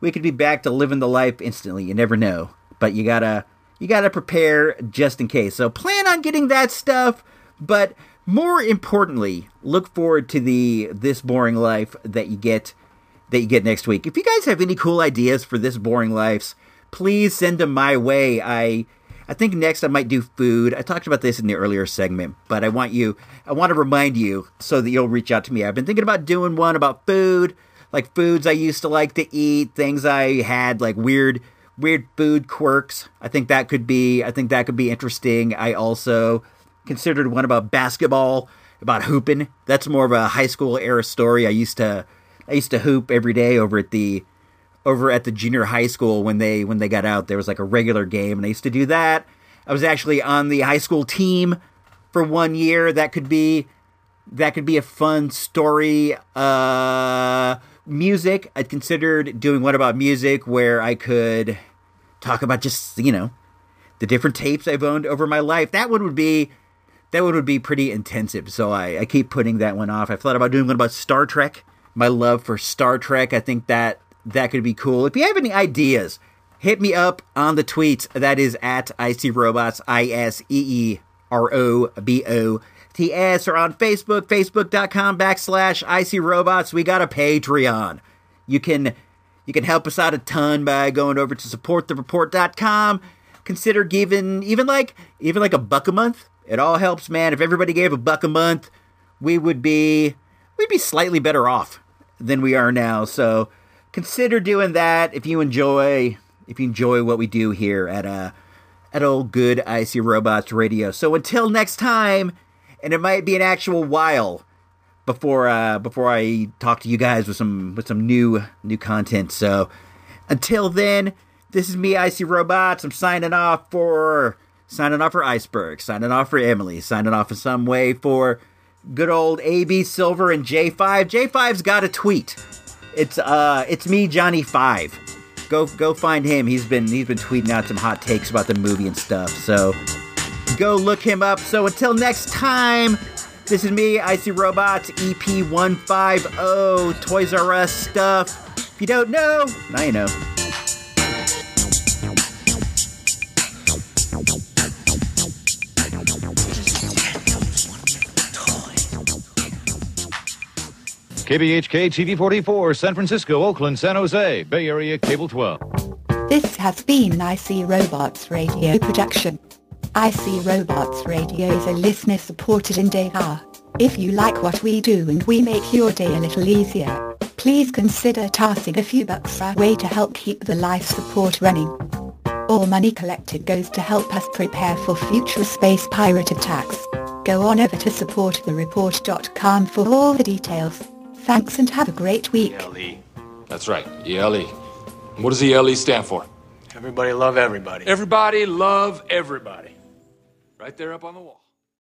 S2: we could be back to living the life instantly. You never know, but you gotta you gotta prepare just in case. So plan on getting that stuff, but more importantly, look forward to the this boring life that you get that you get next week. If you guys have any cool ideas for this boring lives, please send them my way. I I think next I might do food. I talked about this in the earlier segment, but I want you I want to remind you so that you'll reach out to me. I've been thinking about doing one about food, like foods I used to like to eat, things I had like weird weird food quirks. I think that could be I think that could be interesting. I also considered one about basketball, about hooping. That's more of a high school era story. I used to I used to hoop every day over at the over at the junior high school when they when they got out. There was like a regular game, and I used to do that. I was actually on the high school team for one year. That could be that could be a fun story. Uh, music. I'd considered doing what about music, where I could talk about just you know the different tapes I've owned over my life. That one would be that one would be pretty intensive. So I, I keep putting that one off. I thought about doing one about Star Trek. My love for Star Trek. I think that that could be cool. If you have any ideas, hit me up on the tweets. That is at I See Robots, I S E E R O B O T S, or on Facebook, facebook.com backslash I See Robots. We got a Patreon. You can you can help us out a ton by going over to supportthereport.com. Consider giving even like even like a buck a month. It all helps, man. If everybody gave a buck a month, we would be we'd be slightly better off than we are now. So consider doing that if you enjoy if you enjoy what we do here at uh at old good I See Robots Radio. So until next time, and it might be an actual while before uh before I talk to you guys with some with some new new content. So until then, this is me, I See Robots. I'm signing off for signing off for Iceberg, signing off for Emily, signing off in some way for good old AB Silver and J5. J5's got a tweet. It's uh it's me, Johnny Five. Go go find him. He's been he's been tweeting out some hot takes about the movie and stuff. So go look him up. So until next time, this is me, I See Robots, EP 150, Toys R Us stuff. If you don't know, now you know.
S13: KBHK TV 44, San Francisco, Oakland, San Jose, Bay Area Cable 12.
S14: This has been an I See Robots Radio production. I See Robots Radio is a listener-supported endeavor. If you like what we do and we make your day a little easier, please consider tossing a few bucks our way to help keep the life support running. All money collected goes to help us prepare for future space pirate attacks. Go on over to supportthereport.com for all the details. Thanks and have a great week.
S15: ELE. That's right, ELE. What does ELE stand for?
S16: Everybody love everybody.
S15: Everybody love everybody. Right there up on the wall.